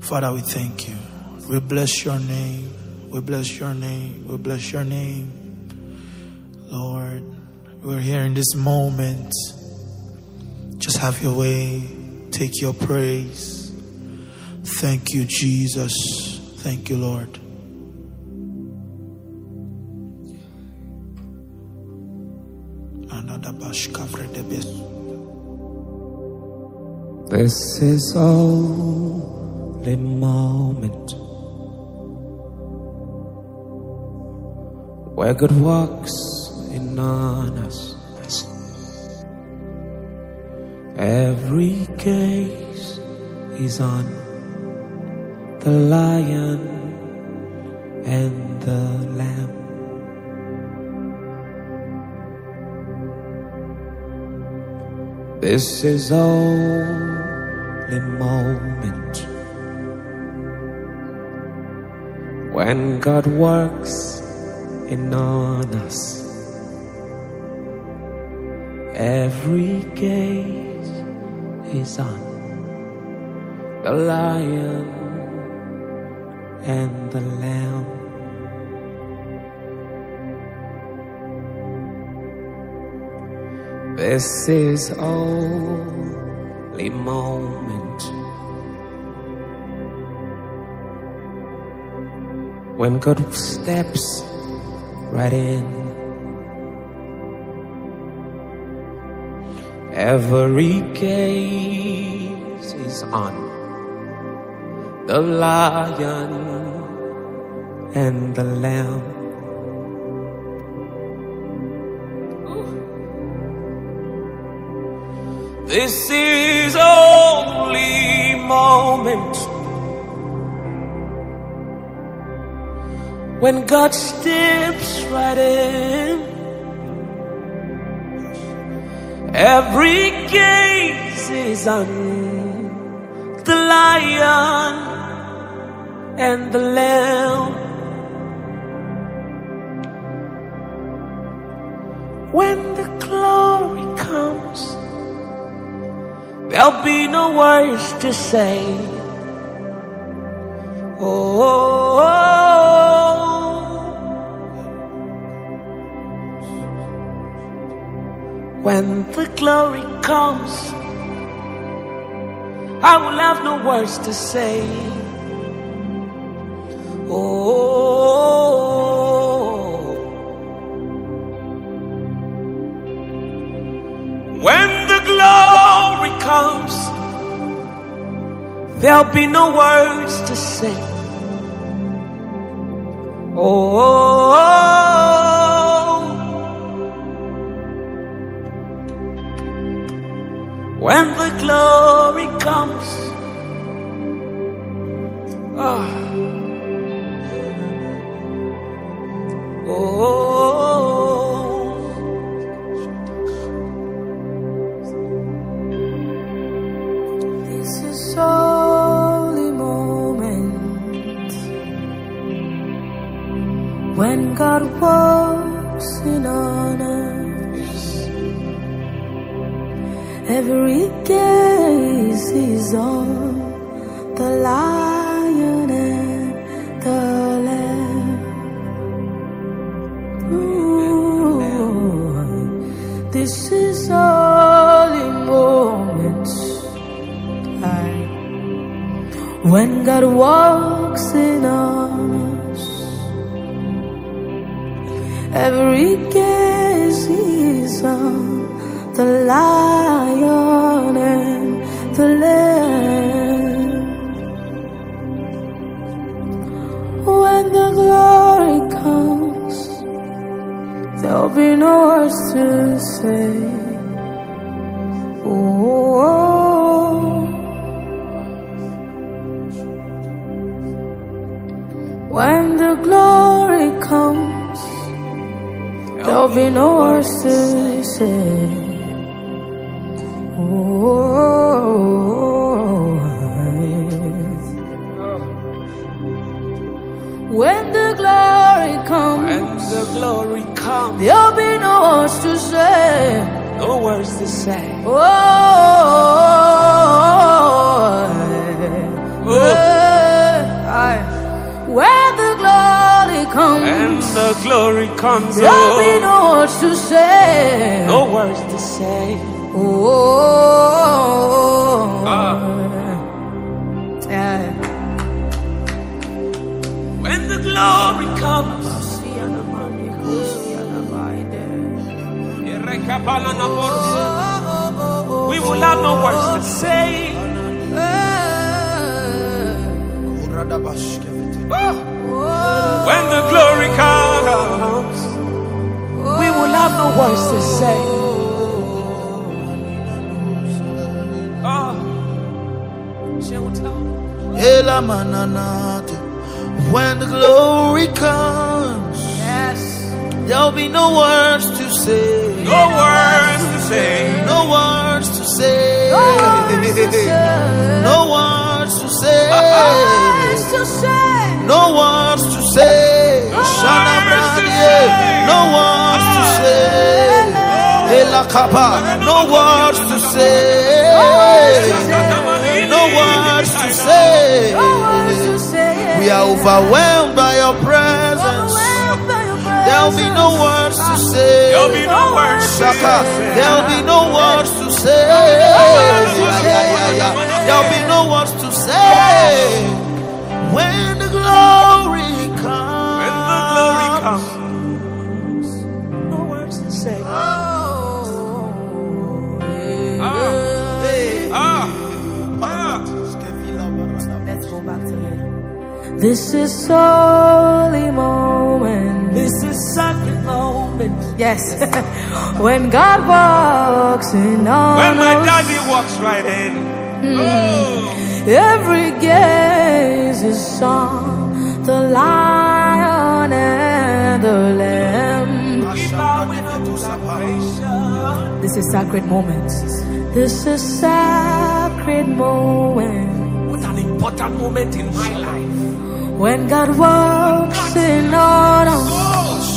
Father, we thank you. We bless your name. We bless your name. We bless your name. Lord, we're here in this moment. Just have your way. Take your praise. Thank you, Jesus. Thank you, Lord. Another bash covered the best. This is only moment where God works in on us. Every gaze is on the lion and the lamb. This is only moment when God works in on us. Every gaze is on the lion and the lamb. This is only moment when God steps right in. Every gaze is on the lion and the lamb. This is moment when God steps right in. Every gaze is on the lion and the lamb. When the glory comes, there'll be no words to say. Oh, when the glory comes, I will have no words to say. Oh, when the glory comes, there'll be no words to say. Oh, oh, oh, when the glory comes. There'll be no words to say. Yeah, yeah, yeah, yeah. There'll be no words to say. When the glory comes. When the glory comes, no words to say. Ah, ah. Let's go back to it. This is holy moment. This is sacred moment. Yes. when God walks in on When my daddy walks right in. Hmm. Oh, every gaze is on the lion and the lamb. we bow in anticipation. This is sacred moment. This is sacred moment. What an important moment in my life. When God walks in on us.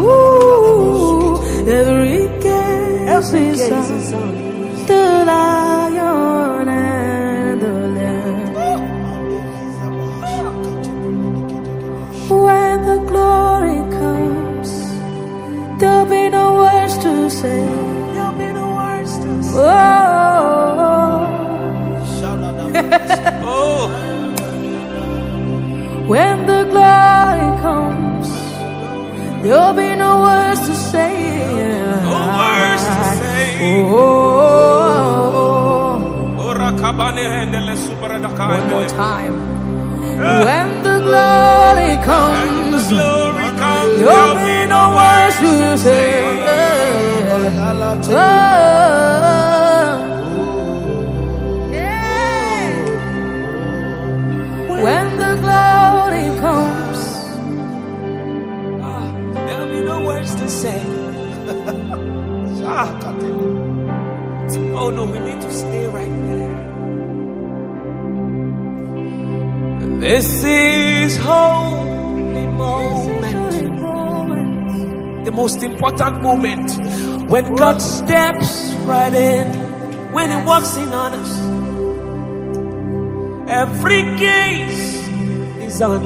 Oh, Ooh, every gaze is on the lion and the lamb. When the glory comes, there'll be no words to say. there'll be no words to say. Oh, Oh, when the glory comes, there'll be no words to say. no words to say. Oh, Oh, one more time. When the glory When the comes, glory comes, there'll be no words to say. Oh, yeah. When the glory comes, Oh no, we need to stay right there. This is holy moment, the most important moment when God steps right in, when He walks in on us. Every gaze is on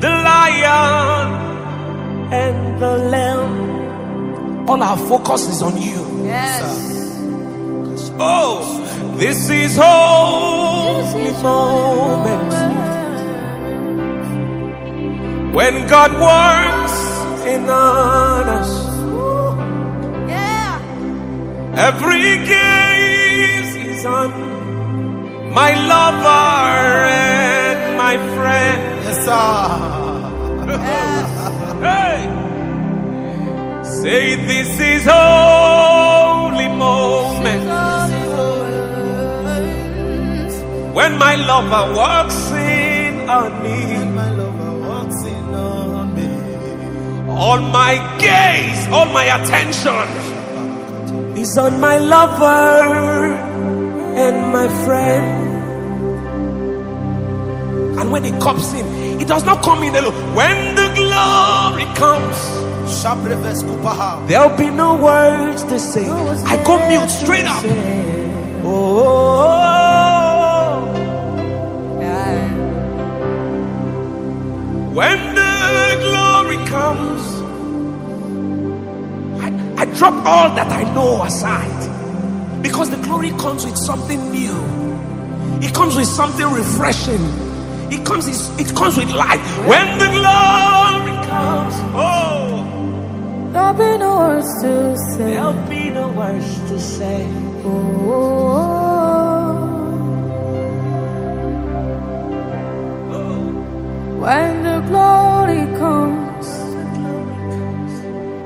the lion and the lamb. All our focus is on you. yes. Oh, this is holy moment when God works in on us. Yeah. Every gaze is on my lover and my friend. Yes, sir. Hey! Say this is holy moment when my lover walks in on me. My lover walks in on me. All my gaze, all my attention is on my lover and my friend. And when he comes in, he does not come in alone. When the glory comes. There'll be no words to say. I go mute straight up. oh. When the glory comes, I, I, drop all that I know aside because the glory comes with something new. It comes with something refreshing. It comes, it comes with life. When the glory comes, oh. There'll be no words to say. there'll be no words to say. Oh. When the glory comes,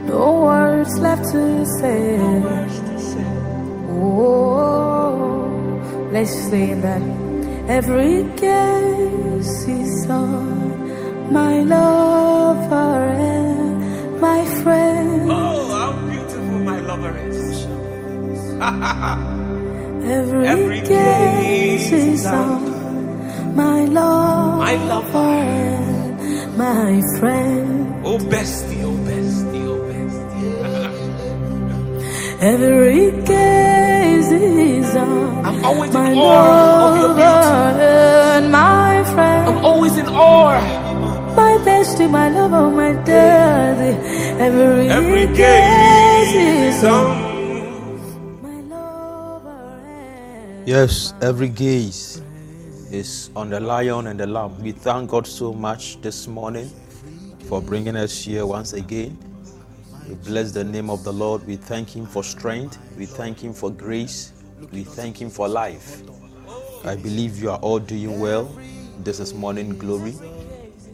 no words left to say. Oh, let's say that every gaze is on my lover my friend. Oh, how beautiful my lover is. Every, Every gaze gaze is on my lover My lover. my friend. Oh, bestie, oh, bestie, oh, bestie. Every gaze is on I'm always my in awe of your beauty. and my friend. I'm always in awe. My bestie, oh my lover, my daddy. Every, Every gaze gaze is is on on. my lover and Yes, every gaze is on the lion and the lamb. We thank God so much this morning for bringing us here once again. We bless the name of the Lord. We thank Him for strength. We thank Him for grace. We thank Him for life. I believe you are all doing well. This is morning glory.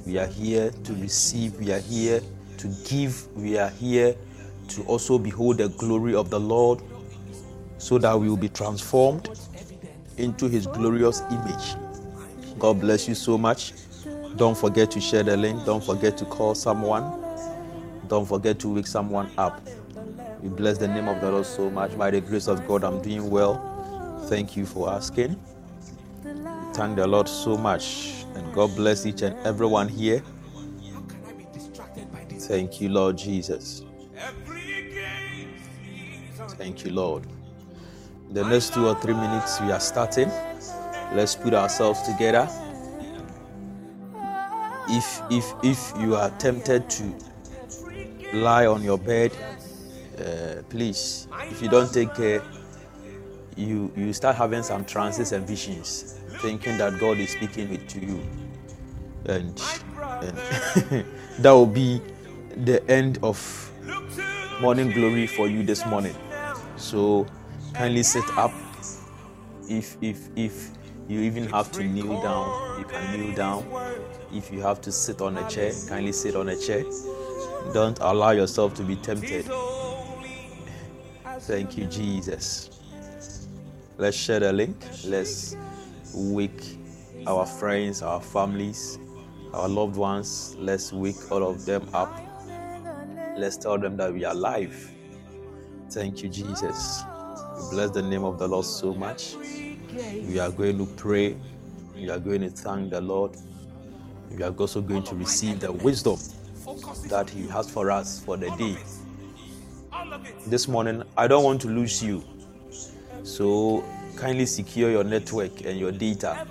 We are here to receive, we are here to give, we are here to also behold the glory of the Lord so that we will be transformed into his glorious image. God bless you so much. Don't forget to share the link. Don't forget to call someone. Don't forget to wake someone up. We bless the name of the Lord so much. By the grace of God, I'm doing well. Thank you for asking. Thank the Lord so much. And God bless each and everyone here. Thank you, Lord Jesus. Thank you, Lord. The next two or three minutes, we are starting. Let's put ourselves together. If if if you are tempted to lie on your bed, uh, please, if you don't take care, you you start having some trances and visions, thinking that God is speaking it to you, and, and that will be the end of morning glory for you this morning. So kindly sit up. If if if you even have to kneel down, you can kneel down. If you have to sit on a chair, kindly sit on a chair. Don't allow yourself to be tempted. Thank you, Jesus. Let's share the link. Let's wake our friends, our families, our loved ones. Let's wake all of them up. Let's tell them that we are alive. Thank you, Jesus. We bless the name of the Lord so much. We are going to pray. We are going to thank the Lord. We are also going to receive the wisdom that He has for us for the day. This morning, I don't want to lose you. So kindly secure your network and your data.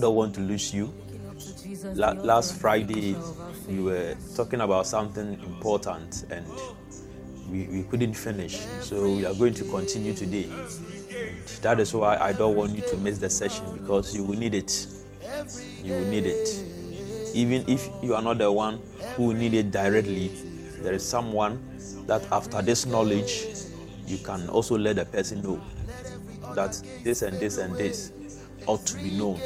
Don't want to lose you. La- last Friday, we were talking about something important and we, we couldn't finish. So we are going to continue today. That is why I don't want you to miss the session because you will need it. You will need it. Even if you are not the one who need it directly, there is someone that after this knowledge, you can also let the person know that this and this and this ought to be known.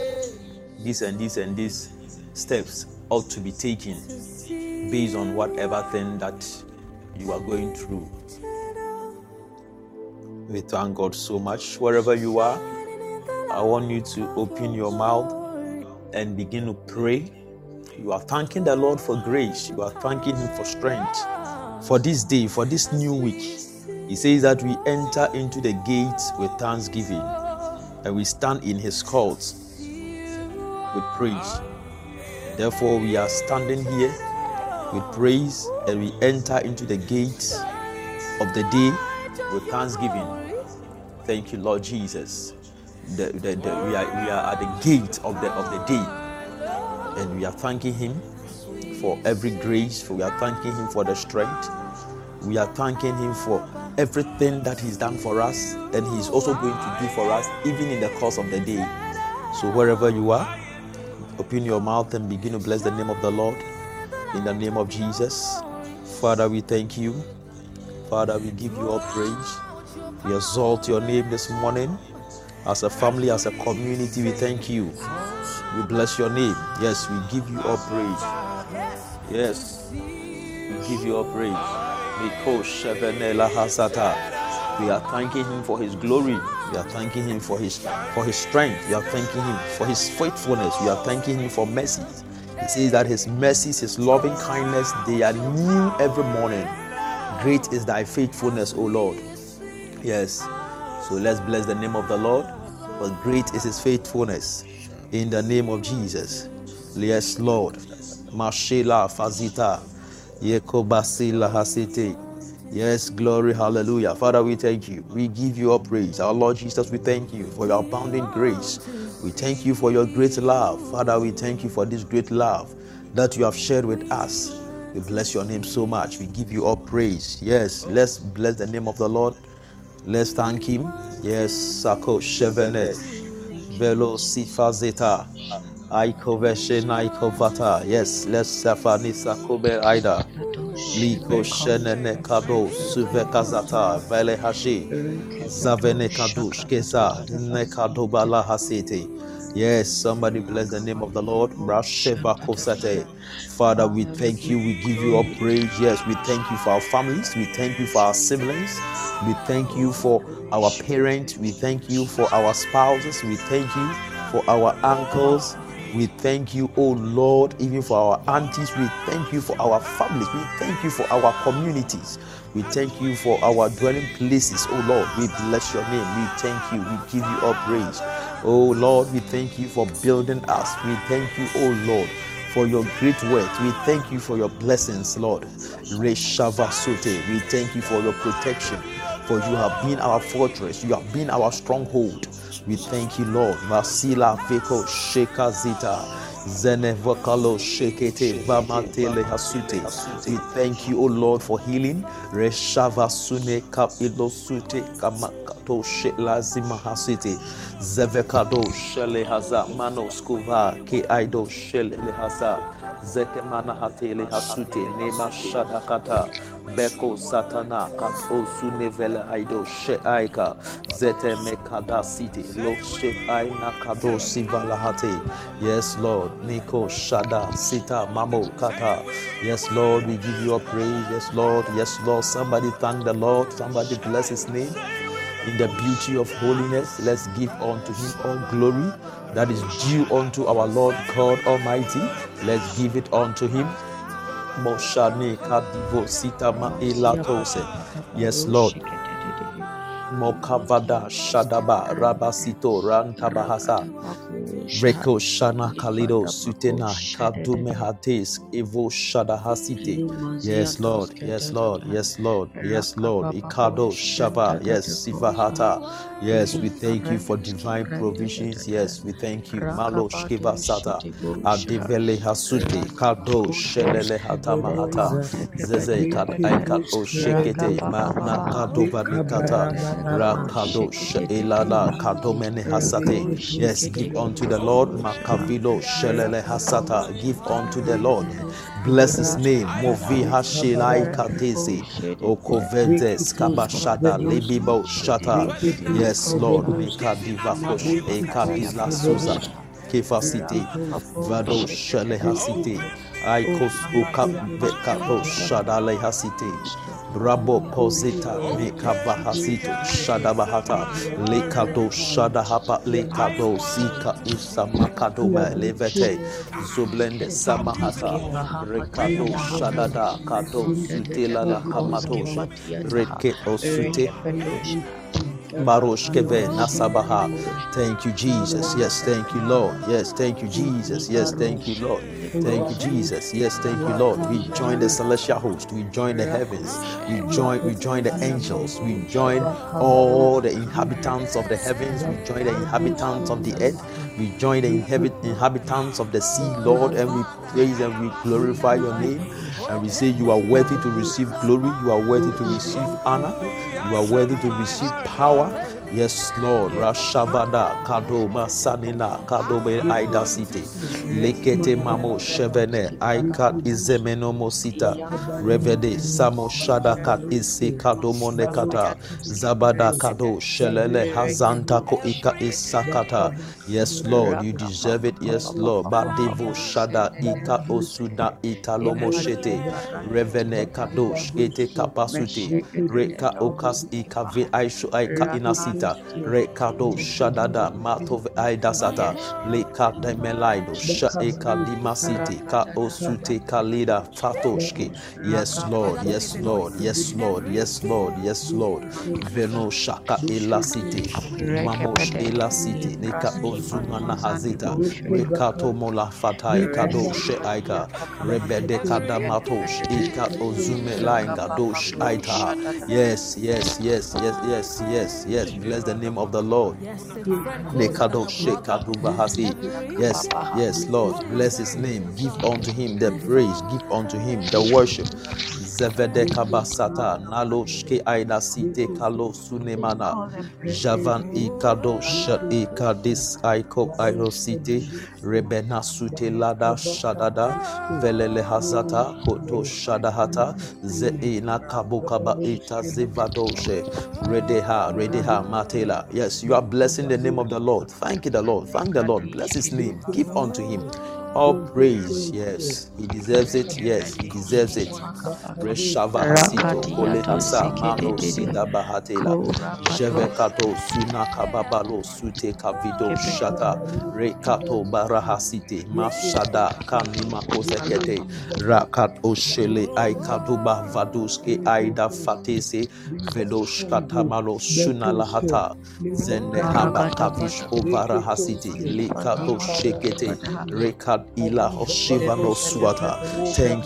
This and this and these steps ought to be taken based on whatever thing that you are going through. We thank God so much. Wherever you are, I want you to open your mouth and begin to pray. You are thanking the Lord for grace, you are thanking Him for strength for this day, for this new week. He says that we enter into the gates with thanksgiving and we stand in His courts with praise. Therefore, we are standing here with praise and we enter into the gates of the day with thanksgiving. Thank you, Lord Jesus. The, the, the, we, are, we are at the gate of the, of the day and we are thanking Him for every grace, for we are thanking Him for the strength. We are thanking Him for everything that He's done for us and He's also going to do for us, even in the course of the day. So, wherever you are, open your mouth and begin to bless the name of the Lord in the name of Jesus. Father, we thank you. Father, we give you all praise. We exalt your name this morning. As a family, as a community, we thank you. We bless your name. Yes, we give you all praise. Yes, we give you all praise. We are thanking him for his glory. We are thanking him for his for his strength. We are thanking him for his faithfulness. We are thanking him for mercy. He says that his mercies, his loving kindness, they are new every morning. Great is thy faithfulness, O Lord. Yes. So let's bless the name of the Lord. For great is his faithfulness. In the name of Jesus. Yes, Lord. Mashela Fazita. Yes, glory, hallelujah. Father, we thank you. We give you all praise. Our Lord Jesus, we thank you for your abounding grace. We thank you for your great love. Father, we thank you for this great love that you have shared with us. We bless your name so much. We give you all praise. Yes, let's bless the name of the Lord. Let's thank him. Yes, Sako Shevene. Velo Sifazeta. Aiko Veshe Naiko Vata. Yes, let's Safani Sakobe Aida. Liko Shenene Kado Suvekazata Vele Hashi Zavene Kadush Kesa Nekadobala Hasete. Yes, somebody bless the name of the Lord. Father, we thank you. We give you all praise. Yes, we thank you for our families. We thank you for our siblings. We thank you for our parents. We thank you for our spouses. We thank you for our uncles. We thank you, oh Lord, even for our aunties. We thank you for our families. We thank you for our communities. We thank you for our dwelling places, oh Lord. We bless your name. We thank you. We give you all praise. Oh Lord, we thank you for building us. We thank you, oh Lord, for your great work. We thank you for your blessings, Lord. Reshavasute. We thank you for your protection. For you have been our fortress. You have been our stronghold. We thank you, Lord. Masila Veko Sheka Zita. Zenevokalo Shekete Vamatele Hasute. We thank you, O Lord, for healing. Reshava Sune Kapilo Sute Kamakato Shela Zimahasite. Zevekado Shele Haza Manos Kuva Ke Aido Shele Haza. Zekemana Hatele Hasute Nema Shadakata. Beko Satana Kato Sunevele Aido She Aika Zete Mekada City Lo She Aina Kado Sivala Hate Yes Lord Niko Shada Sita Mamo Kata. Yes Lord we give you a praise. Yes Lord Yes Lord somebody thank the Lord somebody bless his name. In the beauty of holiness let's give unto him all glory that is due unto our Lord God Almighty. Let's give it unto him Yes, Lord. Mokavada Shadaba Rabasito Rantabahasa. Reko Shana Kalido Sutena Kadume Hates Evo Shadahasite Yes Lord. Yes Lord. Yes Lord. Yes Lord. Ikado Shaba. Yes Sivahata. Yes we thank you for divine provisions. Yes we thank you. Malo Shkiva Sata. Adivele Hasute. Kado Shelele Hata Mahata. Zeze Kad Aikat O Shekete. Ma Nakadova Nikata Rakadosh Elala Kadomene Hasate. Yes, give unto the Lord Makavilo Shelele Hasata. Give unto the Lord. Bless his name. Movi Hashilai Katesi. Okoventes Kabashada Lebibo Shata. Yes, Lord. Mikadivakosh Ekabila Susa. Kefa City. Vado Sheleha City. Aikos Ukap Vekapo Shadaleha City. Rabo Posita Mekabahasito Shadabahata. Lekado Shadahapa Lekado Sika Usamakadoma Levete. Zublende Samahata. Rekado Shadada Kato Sutela Kamatosha Reke Osute Barosh Keve Nasabaha. Thank you, Jesus. Yes, thank you, Lord. Yes, thank you, Jesus. Yes, thank you, Lord. Thank you, Jesus. Yes, thank you, Lord. We join the celestial host. We join the heavens. We join. We join the angels. We join all the inhabitants of the heavens. We join the inhabitants of the earth. We join the inhabit- inhabitants of the sea, Lord, and we praise and we glorify your name. And we say, You are worthy to receive glory, you are worthy to receive honor, you are worthy to receive power. Yes, Lord. Rashavada, Kado, Masanina, Kado, Aida City, Lekete Mamo, Chevene, Aikat, Izemeno Mosita, Revede, Samo Shadakat, Isi, Kado Monekata, Zabada, Kado, Shelele, Hazanta, Koika, Isakata. Yes, Lord, you deserve it. Yes, Lord. Badevo, Shada, Ika, Osuda, Italomo, Shete, Revene, Kadosh, Ete, Kapasuti, Reka, Okas, Ika, Ve, Aishu, Aika, Inasita. Sata, Shadada Matov Osute Kalida Fatoshki. Yes, Lord, yes, Lord, yes, Lord, yes, Lord, yes, Lord. Veno Shaka Elasiti, Mamosh Elasiti, Nika Ozumana Hazita, Rekato Mola Fatai Kado Sheaika, Rebede Kadamatosh, Ika Ozume Lainga Dosh Aita. Yes, yes, yes, yes, yes, yes, yes. Bless the name of the Lord. Yes, yes, yes, Lord. Bless his name. Give unto him the praise. Give unto him the worship. Zevede kabasata naloshke aida site kalo sunemana javan ikado shat ikadis aiko airo site rebena sute lada shadada velele hazata koto shadahata zeina kabukaba ita zevadoshe redeha redeha matela yes you are blessing the name of the lord thank you the lord thank the lord bless his name give unto him all praise, yes, he deserves it. Yes, he deserves it. Reshava Hasito, Kolehasa, Mano, Sida Bahatela, Jevekato, Suna Kababalo, Sute Kavido, Shata, Rekato, Barahasite, Mashada, Kanima Kosekete, Rakat Oshele, Aikatuba Vaduske, Aida Fatese, Vedosh Katamalo, Shuna Lahata, Zende Haba Kavish, Obarahasite, Likato Shekete, Rekat Ila Oshivano Suata. Thank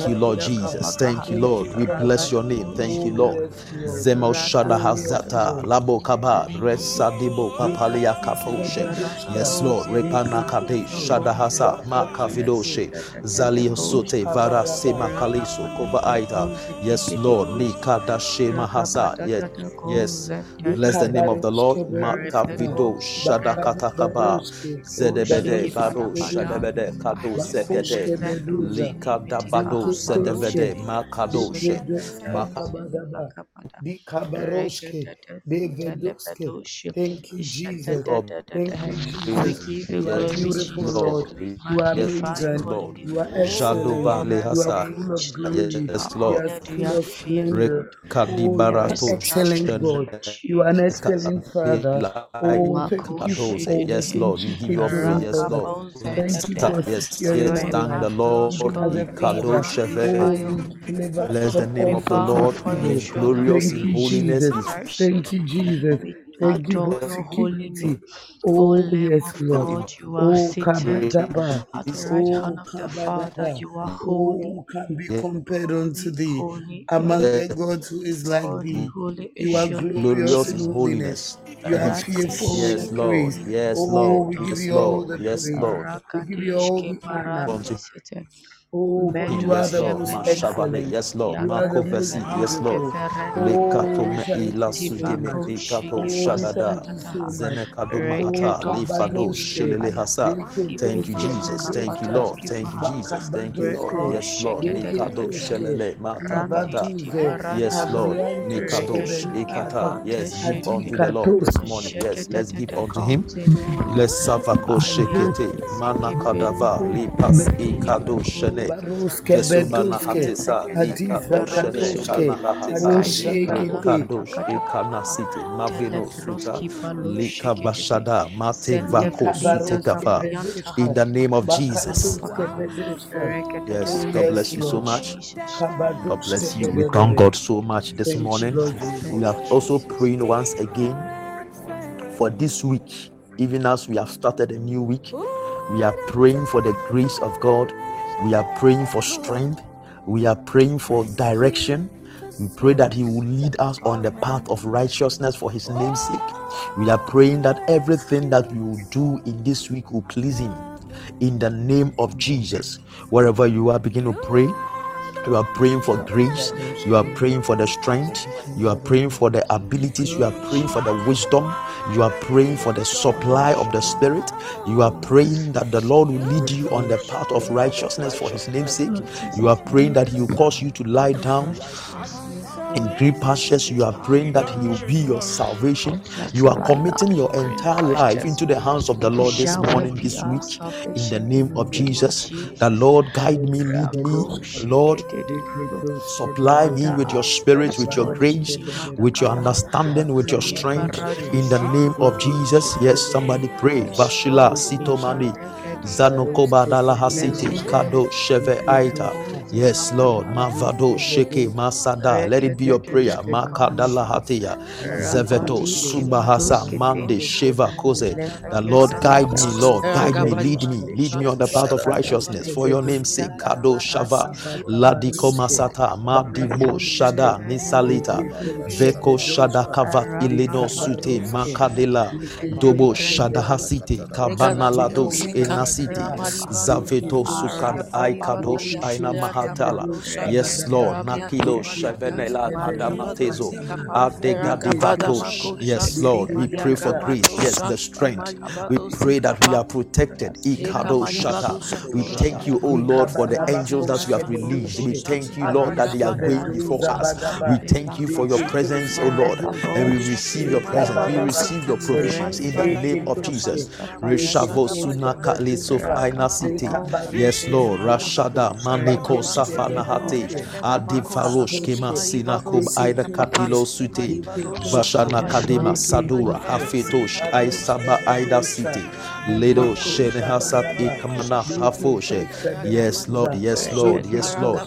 you, Lord Jesus. Thank you, Lord. We bless your name. Thank you, Lord. Zemo Shada Hazata, Labo Kaba, Resa Debo, Papalia Kaposhe. Yes, Lord. Repana Kade, Shada Hasa, Makavidoshe, Zali Sote, Vara Sema Kaliso, Kova Aida. Yes, Lord. Nikada Shema Hasa. Yes, yes. Bless the name of the Lord. Makavido, Shada Katakaba, Zedebede, Bado, Shadebede, Kado bado sekete lika bado sedevede makadoshe Thank you, Jesus. Thank you, Jesus. You are beautiful, Lord. You are amazing. Lord. You are excellent. You are full of glory. Yes, You Lord. are full of splendor. You are an Barato excellent God. You are an excellent Father. Oh, thank you Yes, Lord. We give you keeping all us praise. in Yes. Lord. Thank you for Yes, securing yes. Thank the. Lord. Even as a Kado father, you deliver Bless the name of the Lord. He evil. is glorious in holiness. Thank you, Jesus. Thank you for security. Oh, yes, Lord. Oh, Kabadaba. Oh, Kabadaba. Oh, who can be compared unto thee among the gods who is like thee? You are glorious glorious in in holiness. holiness. You are fearful Yes, in Lord. praise. Yes, Oh, Lord. we give Yes, you all Lord. the Yes, praise. Lord. We give you all the honor. Oh, for you are Yes, the Lord. most Mashavale. Yes, Lord. You are the most Makofesi. Yes, Lord. Lekato ila sudime much. likato we shadada. thank you so much. Zenekado mahata. Lifado shelele hasa. Thank you, Jesus. Thank you, Lord. Thank you, Jesus. Thank you, Lord. Yes, Lord. Dekedoske. shelele makavata. Yes, Lord. Nikadosh ekata. Yes, give unto the Lord this morning. Yes, let's give unto Him. Let's savako shekete. Manakadava. Lipas ekado shene. Baroske Vesubana bedoske, hatesa lika hadiza kana hatesa aroshekete, rekadosh site maveno suta lika bashada mate vako sute in the name of Jesus. Yes, God bless you so much. God bless you. We thank. God so much this morning. We are also praying once again for this week, even as we have started a new week. We are praying for the grace of God. We are praying for strength. We are praying for direction. We pray that He will lead us on the path of righteousness for His name's sake. We are praying that everything that we will do in this week will please Him. In the name of Jesus. Wherever you are, begin to pray You are praying for grace. You are praying for the strength. You are praying for the abilities. You are praying for the wisdom. You are praying for the supply of the Spirit. You are praying that the Lord will lead you on the path of righteousness for His name's sake. You are praying that He will cause you to lie down in green pastures. You are praying that He will be your salvation. You are committing your entire life into the hands of the Lord this morning, this week, in the name of Jesus. The Lord guide me, lead me. Lord, supply me with your spirit, with your grace, with your understanding, with your strength, in the name of Jesus. Yes, somebody pray. Bashila Sitomani. Zanokoba Dalahasiti Kado Sheve Aita. Yes, Lord. Mavado Sheke Masada. Let it be your prayer. Makadala Hatia. Zeveto Subahasa Mande Sheva Kose. The Lord guide me, Lord. Guide me, lead me. Lead me on the path of righteousness. For your name's sake. Kado Shava. Ladiko Masata. Madimo Shada Nisalita. Veko Shada Kavat Ilino Sute. Makadela. Dobo Shada Hasite. Kabana Lados Enasiti. Zaveto Sukad Aikadosh Aina Maha. Yes, Lord. Nakilo Shavenela Adamatezo. Abdegadivatosh. Yes, Lord. We pray for grace. Yes, the strength. We pray that we are protected. Ikado Shata. We thank you, O Lord, for the angels that you have released. We thank you, Lord, that they are going before us. We thank you for your presence, O Lord. And we receive your presence. We receive your provisions in the name of Jesus. Reshavo Sunaka Aina City. Yes, Lord. Rashada Maneko safana hate adi farosh kema sina kum aida katilo sute vashana kadema sadura afetosh aisaba aida city ledo shene hasat ikamana hafoshe yes lord yes lord yes lord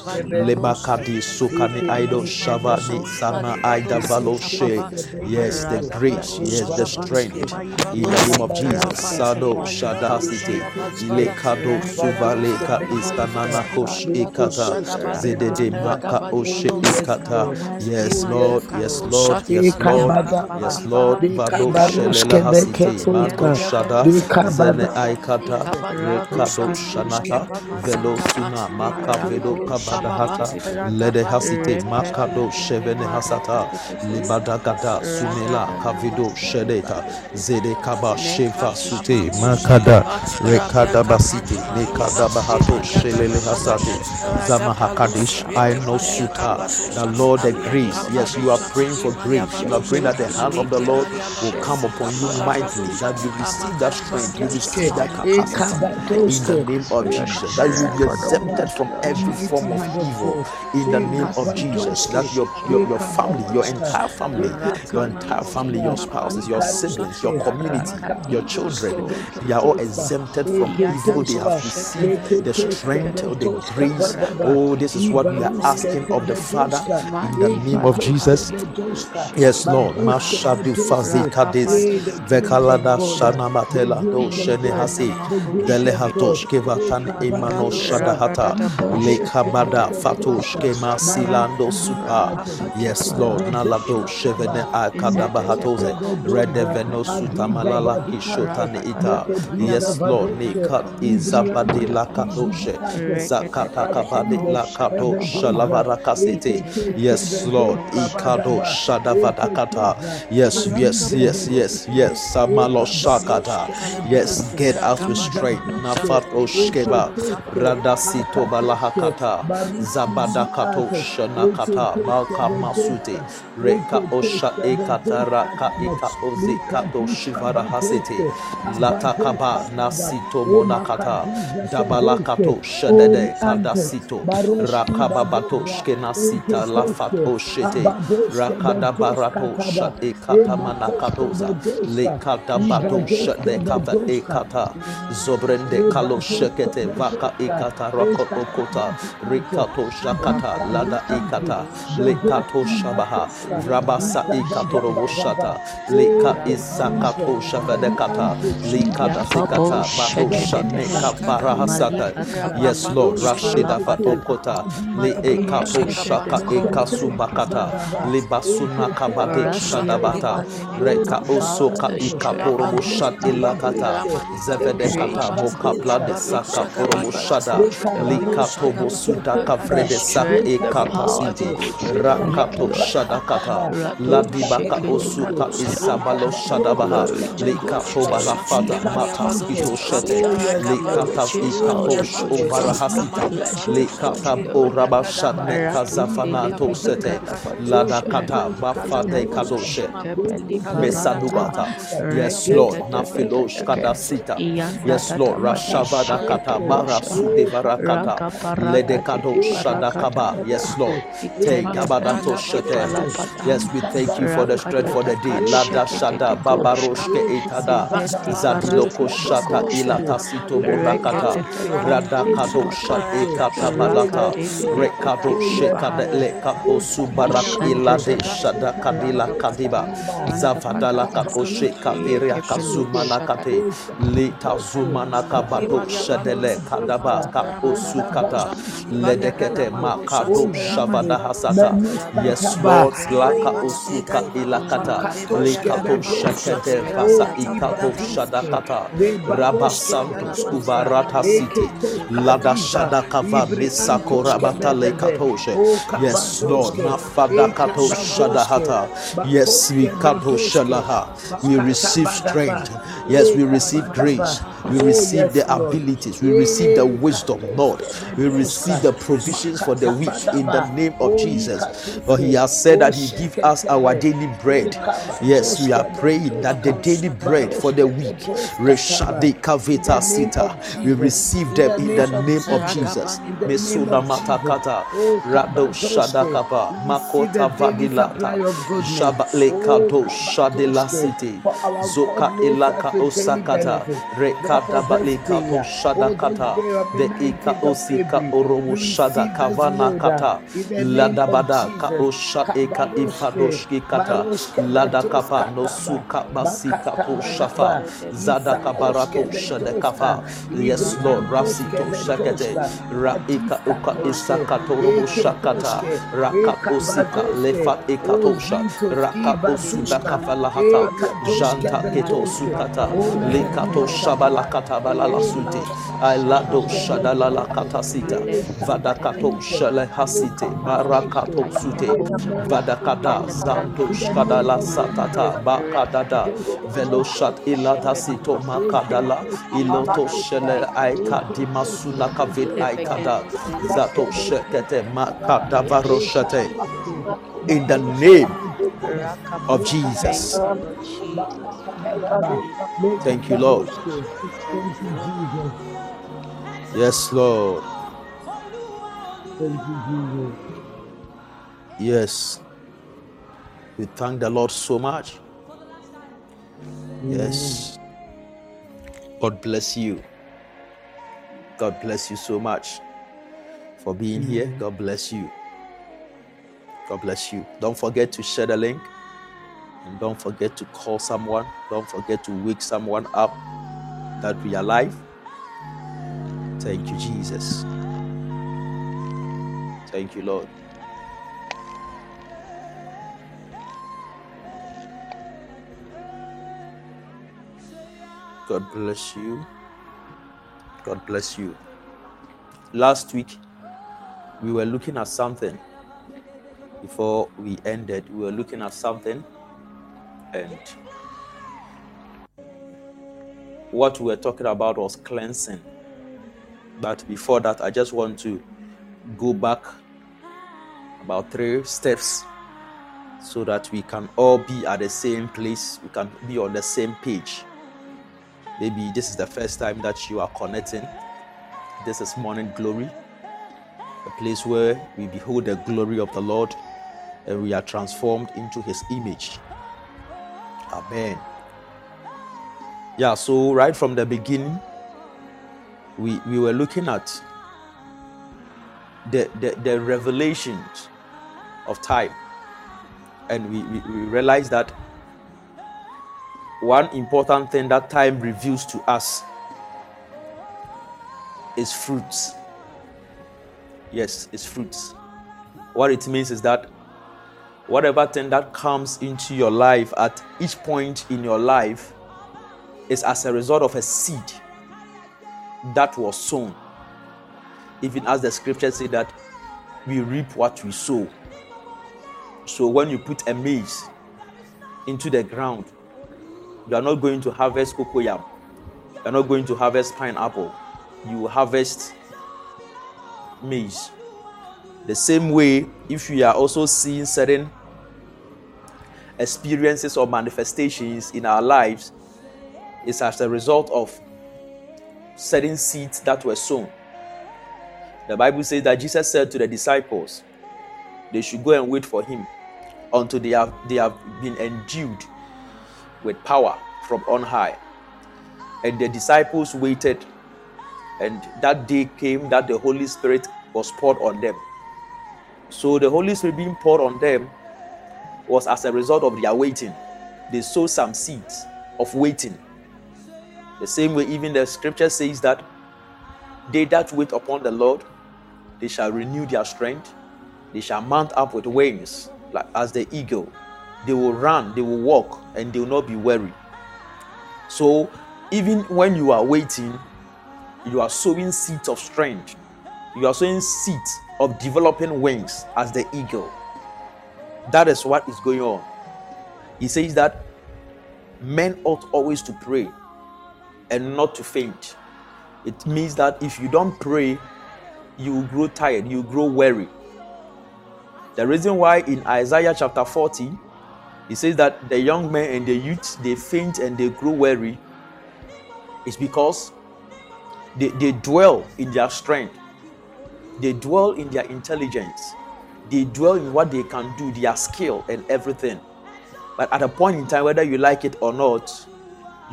leba kadi sukani aido shavani sana aida valoshe yes the grace yes the strength in the name of jesus sado shada city lekado suvaleka iskanana kosh ikata Zedede Maka Oshe Ikata. Yes, Lord, yes, Lord, yes, Lord, yes, Lord. Vado Shelela Hasite, Mando Shada, Zene Aikata, Rekado Shanata, Velo Suna, Maka Vedo Kabadahata, Lede Hasite, Makado Shevene Hasata, Libada Gada, Sumela, Kavido Shedeta, Zede Kaba Shefa Sute, Makada, Rekada Basite, Nekada Bahato, Shelele Hasate, Zamaha Kadish, I know Suta, the Lord agrees. Yes, you are praying for grace. You are praying that the hand of the Lord will come upon you mightily, that you receive that strength, you receive that capacity in the name of Jesus, that you be exempted from every form of evil in the name of Jesus, that your, your, your family, your entire family, your entire family, your spouses, your siblings, your community, your children, they are all exempted from evil. They have received the strength of the grace. Oh, this is what we are asking of the Father in the name of Jesus. Yes, Lord. Mashadu vekalada shana matela do shene hasi kevatan emano shadahata lekabada fatosh kema silando supa. Yes, Lord. Nalado shevene akadabahatoze redeveno sutamalala kishotane ita. Yes, Lord. Nekat Yes, Lord. Ikado shadavadakata. Yes, yes, yes, yes, yes. Samalo shakata. Yes, get out with strength. Nafato shkeba. Radasito balahakata. Zabadakato shanakata. Malka masute. Reka osha ekata raka eka ozi kato shivara hasete. Latakaba nasito monakata. Dabalakato shadede kadasito. Rakababato shkenasita lafato shete. Rakada barato shat ekata manakatoza. Lekata bato shat ekata. Zobrende kalo shekete vaka ekata rakoto kota. Rikato shakata lada ekata. Lekato shabaha. Rabasa ekato roboshata. Leka isakato shavadekata. Lekata sekata bato shane kapara hasata. Yes, Lord. Rashida fatokota. Le eka shaka eka subakata. Le basuna kabate shadabata. Reka osoka ika poromo shat ilakata. Zevede kata mokapla de saka poromo shada. Lika tobo suda kavrede sak eka pasiti. Rakato shadakata. La dibaka osuka isabalo shadabaha. Lika toba la fata matas ito shete. Lika tab ika osh obarahasita. Lika tab oraba sete. Lada bafate kadoshe. Mesadubata. Yes, Lord. Nafilosh kadasita. Yes, Lord. Rashavada kata bara sude barakata. Ledekado shadakaba. Yes, Lord. Take abadato shete. Yes, we thank you for the strength for the day. Lada shada babaroshke etada. Shata ilata sito. Rada kado balata. Rekado shekade lekapo subarak ilade shada kadiba. Zavadala kako sheka peria kasumana kate. Lita shadele kadaba kapo sukata. Ledekete makado shavada hasata. Yes, Lord, laka ilakata. Likato shakete fasa ikato shadakata. Rabba Santos Ubarata City. Lada shadakava misako rabata lekatoshe. Yes, Lord, nafada kato shadahata. Yes, we kato shalaha. We receive strength. Yes, we receive grace. We receive the abilities. We receive the wisdom, Lord. We receive the provisions for the week in the name of Jesus. For He has said that He gives us our daily bread. Yes, we are praying that the daily bread for the week, Reshade Kavita Sita, we receive them in the name of Jesus. Mesuna Matakata, Rado Shadakapa, Makota Vadilata, Shabalekado Shadela City, Zoka Elaka Osakata, Rekata Baleka Shadakata, the Ika Osika Oromo Shada Kavana Kata, Ladabada Ka Osha Eka Ifadoshki Kata, Lada Kapa no Suka Basika Po Shafa, Zada Shadekafa, yes Lord, Rasito Shakete, Raika Uka Isakato Shakata, Raka Osika Lefa Ekatosha, Raka Osuda Kafalahata, Janta Keto Sukata, Lekato Shabalakata Balala Sute, Ailado Shadalala Katasita, Vadakato Shale Hasite, Barakato Sute, Vadakata, Zanto Shkadala Satata, Bakadada, Veloshat Ilatasito Makadala, Iloto Shele Aika Dimasuna Kavid Aikada, Zato Shekete Makada Varoshate. In the name of Jesus. Thank you, Lord. Yes, Lord. Yes. We thank the Lord so much. Yes. God bless you. God bless you so much for being here. Mm. God bless you. God bless you. Don't forget to share the link. And don't forget to call someone. Don't forget to wake someone up that we are alive. Thank you, Jesus. Thank you, Lord. God bless you. God bless you. Last week, we were looking at something. Before we ended, we were looking at something, and what we were talking about was cleansing. But before that, I just want to go back about three steps so that we can all be at the same place, we can be on the same page. Maybe this is the first time that you are connecting. This is Morning Glory, a place where we behold the glory of the Lord and we are transformed into His image. Amen. Yeah, so right from the beginning, we, we were looking at the, the, the revelations of time. And we, we, we realized that one important thing that time reveals to us is fruits. Yes, it's fruits. What it means is that whatever thing that comes into your life at each point in your life is as a result of a seed that was sown. Even as the scriptures say that we reap what we sow. So when you put a maize into the ground, you are not going to harvest cocoyam. You are not going to harvest pineapple. You harvest maize. The same way, if you are also seeing certain experiences or manifestations in our lives, it's as a result of certain seeds that were sown. The Bible says that Jesus said to the disciples, they should go and wait for him until they have they have been endued with power from on high. And the disciples waited, and that day came that the Holy Spirit was poured on them. So the Holy Spirit being poured on them was as a result of their waiting. They sowed some seeds of waiting. The same way, even the scripture says that they that wait upon the Lord, they shall renew their strength, they shall mount up with wings like as the eagle. They will run, they will walk, and they will not be weary. So, even when you are waiting, you are sowing seeds of strength. You are sowing seeds of developing wings as the eagle. That is what is going on. He says that men ought always to pray and not to faint. It means that if you don't pray, you will grow tired, you will grow weary. The reason why in Isaiah chapter 40, he says that the young men and the youth they faint and they grow weary It's because they, they dwell in their strength, they dwell in their intelligence, they dwell in what they can do, their skill and everything. But at a point in time, whether you like it or not,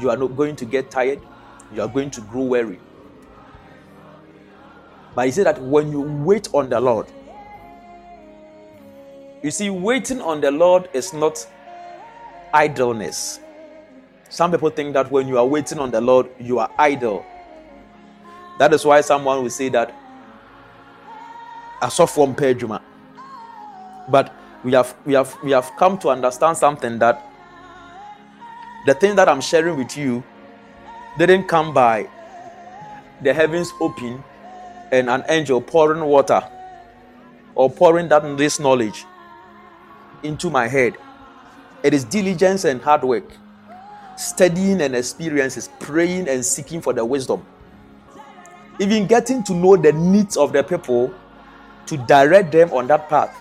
you are not going to get tired, you are going to grow weary. But he said that when you wait on the Lord, you see, waiting on the Lord is not idleness. Some people think that when you are waiting on the Lord, you are idle. That is why someone will say that I saw from Pejuma. But we have we have we have come to understand something that the thing that I'm sharing with you didn't come by the heavens open and an angel pouring water or pouring that this knowledge into my head. It is diligence and hard work, studying and experiences, praying and seeking for the wisdom. Even getting to know the needs of the people to direct them on that path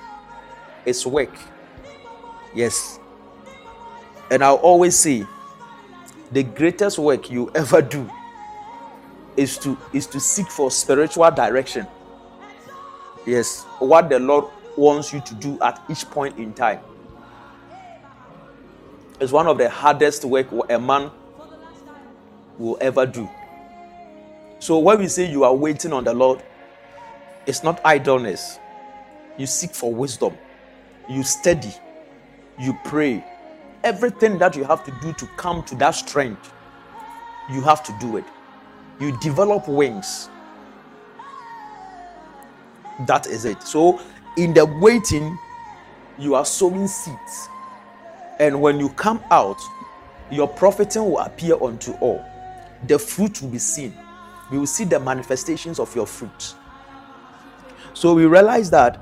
is work. Yes. And I'll always say the greatest work you ever do is to is to seek for spiritual direction. Yes, what the Lord wants you to do at each point in time. It's one of the hardest work a man will ever do. So when we say you are waiting on the Lord, it's not idleness. You seek for wisdom. You study. You pray. Everything that you have to do to come to that strength, you have to do it. You develop wings. That is it. So in the waiting, you are sowing seeds. And when you come out, your profiting will appear unto all. The fruit will be seen. We will see the manifestations of your fruit. So we realize that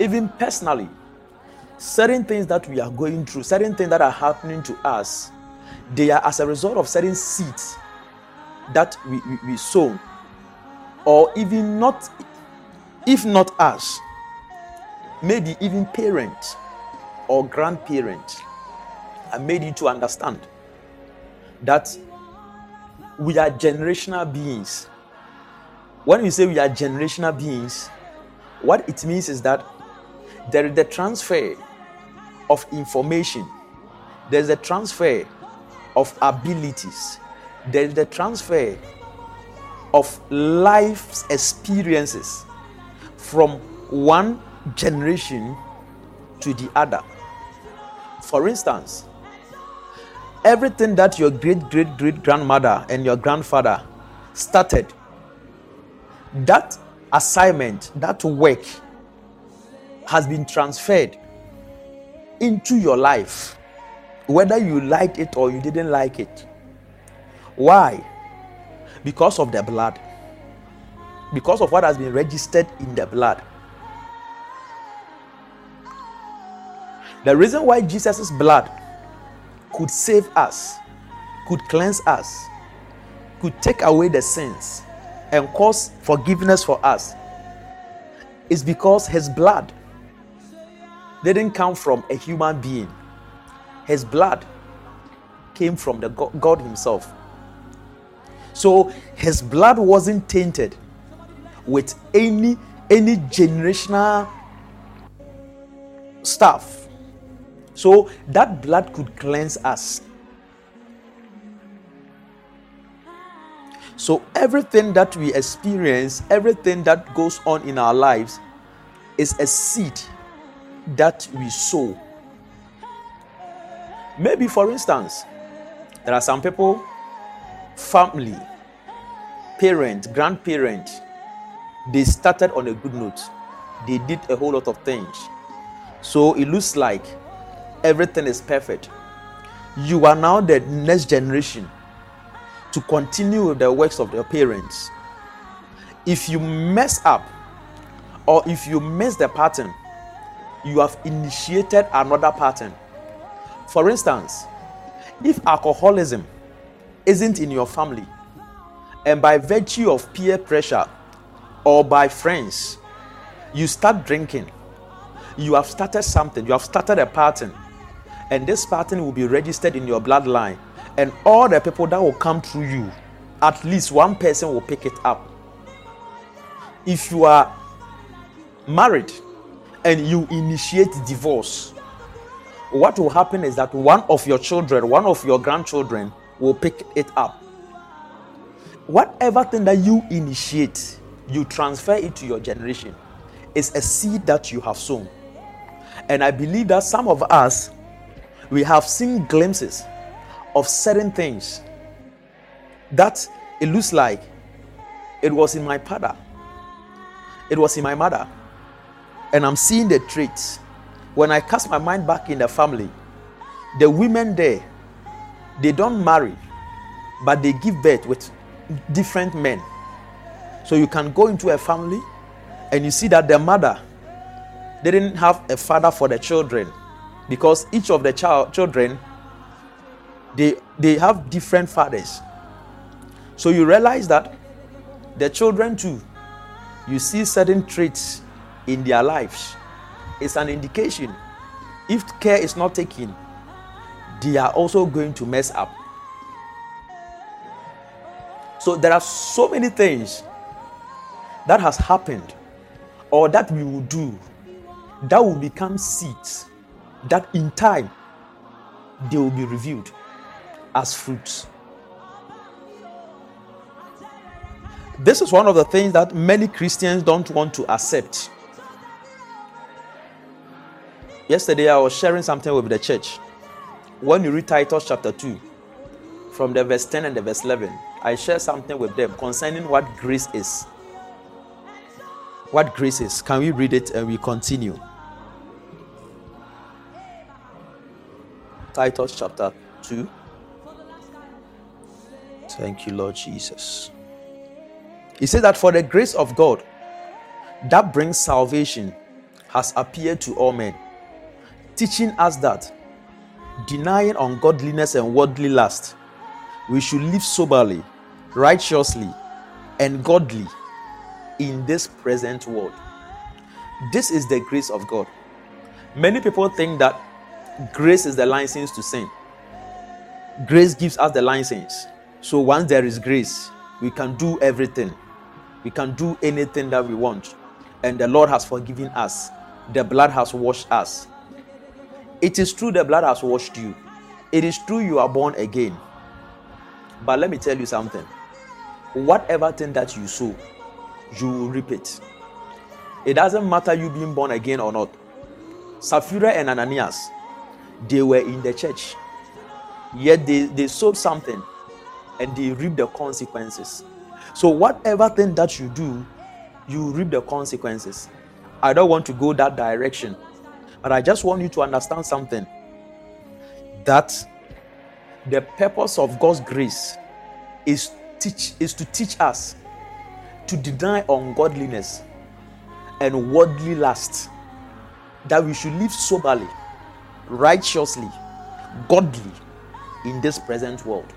even personally, certain things that we are going through, certain things that are happening to us, they are as a result of certain seeds that we, we, we sow, or even not, if not us, maybe even parents or grandparents I made you to understand that we are generational beings. When we say we are generational beings, what it means is that there is the transfer of information, there's the transfer of abilities, there's the transfer of life's experiences from one generation to the other. For instance, everything that your great great great grandmother and your grandfather started that assignment, that work has been transferred into your life, whether you liked it or you didn't like it. Why? Because of the blood. Because of what has been registered in the blood. The reason why Jesus' blood could save us, could cleanse us, could take away the sins, and cause forgiveness for us is because his blood didn't come from a human being. His blood came from the God himself. So his blood wasn't tainted with any any generational stuff. So that blood could cleanse us. So everything that we experience, everything that goes on in our lives is a seed that we sow. Maybe, for instance, there are some people, family, parent, grandparent, they started on a good note. They did a whole lot of things. So it looks like everything is perfect. You are now the next generation to continue the works of their parents. If you mess up or if you miss the pattern, you have initiated another pattern. For instance, if alcoholism isn't in your family, and by virtue of peer pressure or by friends, you start drinking, you have started something, you have started a pattern, and this pattern will be registered in your bloodline, and all the people that will come through you, at least one person will pick it up. If you are married and you initiate divorce, what will happen is that one of your children, one of your grandchildren will pick it up. Whatever thing that you initiate, you transfer it to your generation. It's a seed that you have sown. And I believe that some of us, we have seen glimpses of certain things that it looks like it was in my father, it was in my mother, and I'm seeing the traits. When I cast my mind back in the family, the women there, they don't marry, but they give birth with different men. So you can go into a family and you see that the mother didn't have a father for the children because each of the child children they they have different fathers. So you realize that the children too, you see certain traits in their lives. It's an indication. If care is not taken they are also going to mess up. So there are so many things that has happened or that we will do that will become seeds that in time they will be revealed as fruits this is one of the things that many christians don't want to accept Yesterday, I was sharing something with the church. When you read Titus chapter 2, from the verse 10 and the verse 11, I share something with them concerning what grace is. What grace is. Can we read it and we continue? Titus chapter 2. Thank you, Lord Jesus. He said that for the grace of God that brings salvation has appeared to all men teaching us that denying ungodliness and worldly lust, we should live soberly, righteously, and godly in this present world. This is the grace of God. Many people think that grace is the license to sin. Grace gives us the license. So once there is grace, we can do everything. We can do anything that we want. And the Lord has forgiven us. The blood has washed us. It is true the blood has washed you. It is true you are born again. But let me tell you something. Whatever thing that you sow, you will reap it. It doesn't matter you being born again or not. Sapphira and Ananias, they were in the church. Yet they, they sowed something and they reap the consequences. So, whatever thing that you do, you reap the consequences. I don't want to go that direction, but I just want you to understand something that the purpose of God's grace is teach is to teach us to deny ungodliness and worldly lust that we should live soberly righteously godly in this present world.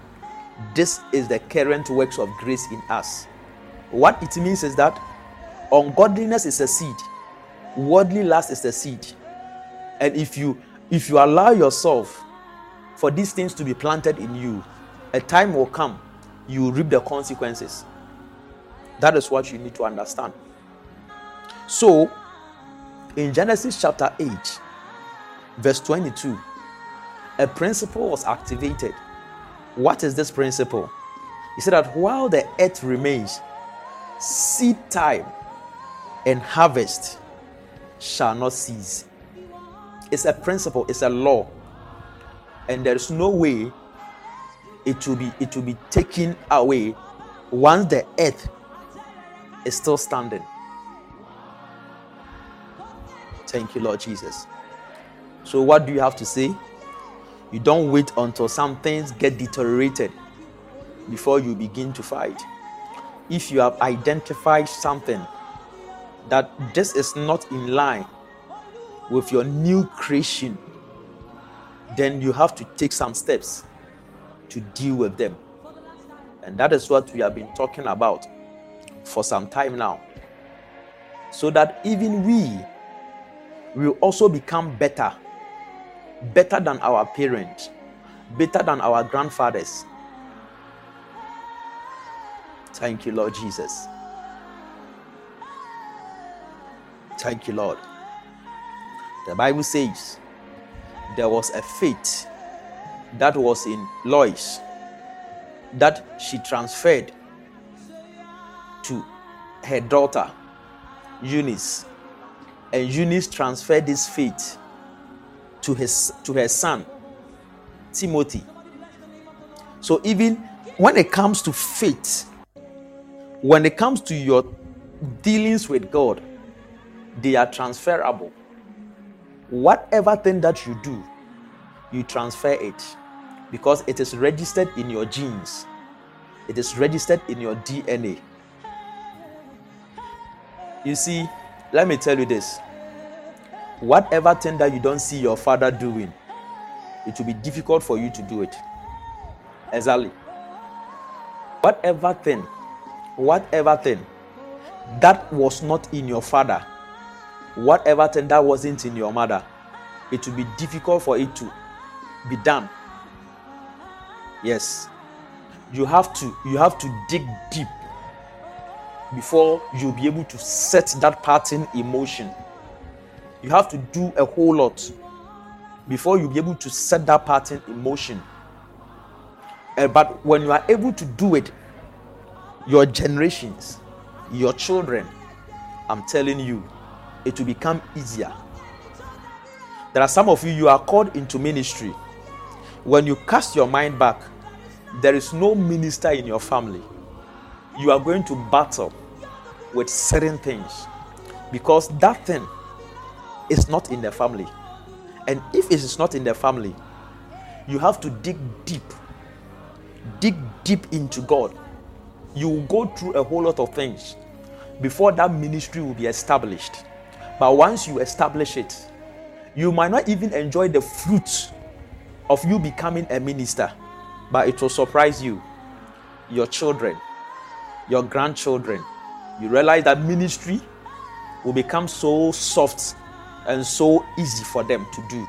This is the current works of grace in us. What it means is that ungodliness is a seed worldly lust is a seed. And if you if you allow yourself for these things to be planted in you a time will come you reap the consequences. That is what you need to understand. So in genesis chapter 8 verse 22 a principle was activated what is this principle he said that while the earth remains seed time and harvest shall not cease. It's a principle, it's a law. And there's no way it will be it will be taken away once the earth is still standing. Thank you, Lord Jesus. So, what do you have to say? You don't wait until some things get deteriorated before you begin to fight. If you have identified something that this is not in line with your new creation, then you have to take some steps to deal with them. And that is what we have been talking about for some time now. So that even we will also become better, better than our parents, better than our grandfathers. Thank you, Lord Jesus. Thank you, Lord. The Bible says there was a faith that was in Lois that she transferred to her daughter Eunice, and Eunice transferred this faith to his to her son Timothy. So even when it comes to faith, when it comes to your dealings with God, they are transferable. Whatever thing that you do, you transfer it because it is registered in your genes, it is registered in your DNA. You see, let me tell you this whatever thing that you don't see your father doing, it will be difficult for you to do it. Exactly. Whatever thing, whatever thing that was not in your father, whatever thing that wasn't in your mother, it will be difficult for it to be done. Yes. You have to you have to dig deep before you'll be able to set that pattern in motion. You have to do a whole lot before you'll be able to set that pattern in motion. Uh, but when you are able to do it, your generations, your children, I'm telling you, it will become easier. There are some of you, you are called into ministry. When you cast your mind back, there is no minister in your family. You are going to battle with certain things because that thing is not in the family. And if it is not in the family, you have to dig deep. Dig deep into God. You will go through a whole lot of things before that ministry will be established. But once you establish it, you might not even enjoy the fruits of you becoming a minister, but it will surprise you, your children, your grandchildren. You realize that ministry will become so soft and so easy for them to do.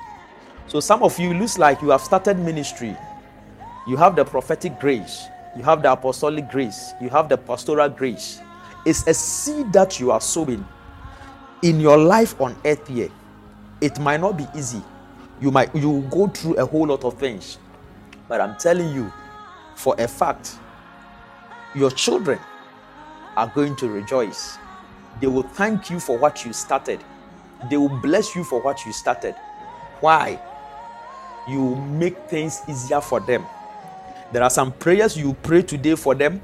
So, some of you looks like you have started ministry. You have the prophetic grace, you have the apostolic grace, you have the pastoral grace. It's a seed that you are sowing in your life on earth here, it might not be easy. You might you go through a whole lot of things. But I'm telling you, for a fact, your children are going to rejoice. They will thank you for what you started. They will bless you for what you started. Why? You make things easier for them. There are some prayers you pray today for them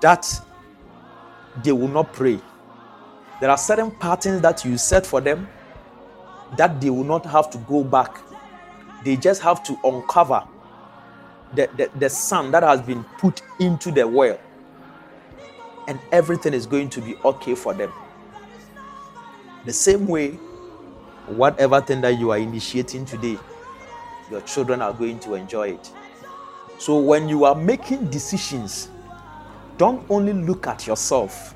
that they will not pray. There are certain patterns that you set for them that they will not have to go back. They just have to uncover the, the, the sand that has been put into the well, and everything is going to be okay for them. The same way, whatever thing that you are initiating today, your children are going to enjoy it. So when you are making decisions, don't only look at yourself.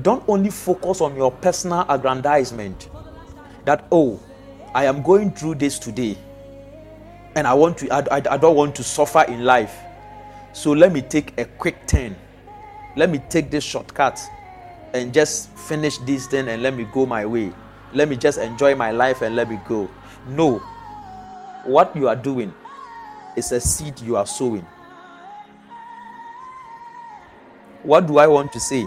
Don't only focus on your personal aggrandizement that, oh, I am going through this today and I want to, I, I, I don't want to suffer in life. So let me take a quick turn. Let me take this shortcut and just finish this thing and let me go my way. Let me just enjoy my life and let me go. No. What you are doing is a seed you are sowing. What do I want to say?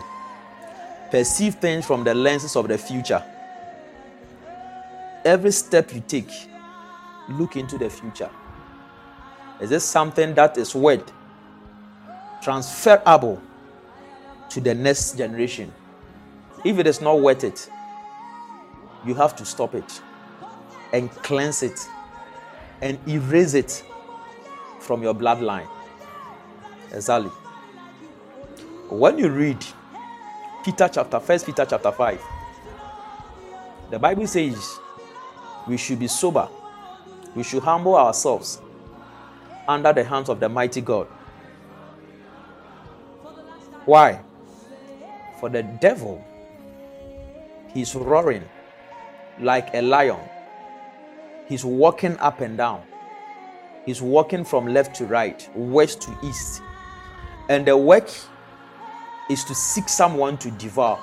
Perceive things from the lenses of the future. Every step you take, look into the future. Is this something that is worth transferable to the next generation? If it is not worth it, you have to stop it and cleanse it and erase it from your bloodline. Exactly. When you read Peter chapter, first Peter chapter 5, the Bible says we should be sober, we should humble ourselves under the hands of the mighty God. Why? For the devil, he's roaring like a lion. He's walking up and down. He's walking from left to right, west to east. And the work is to seek someone to devour.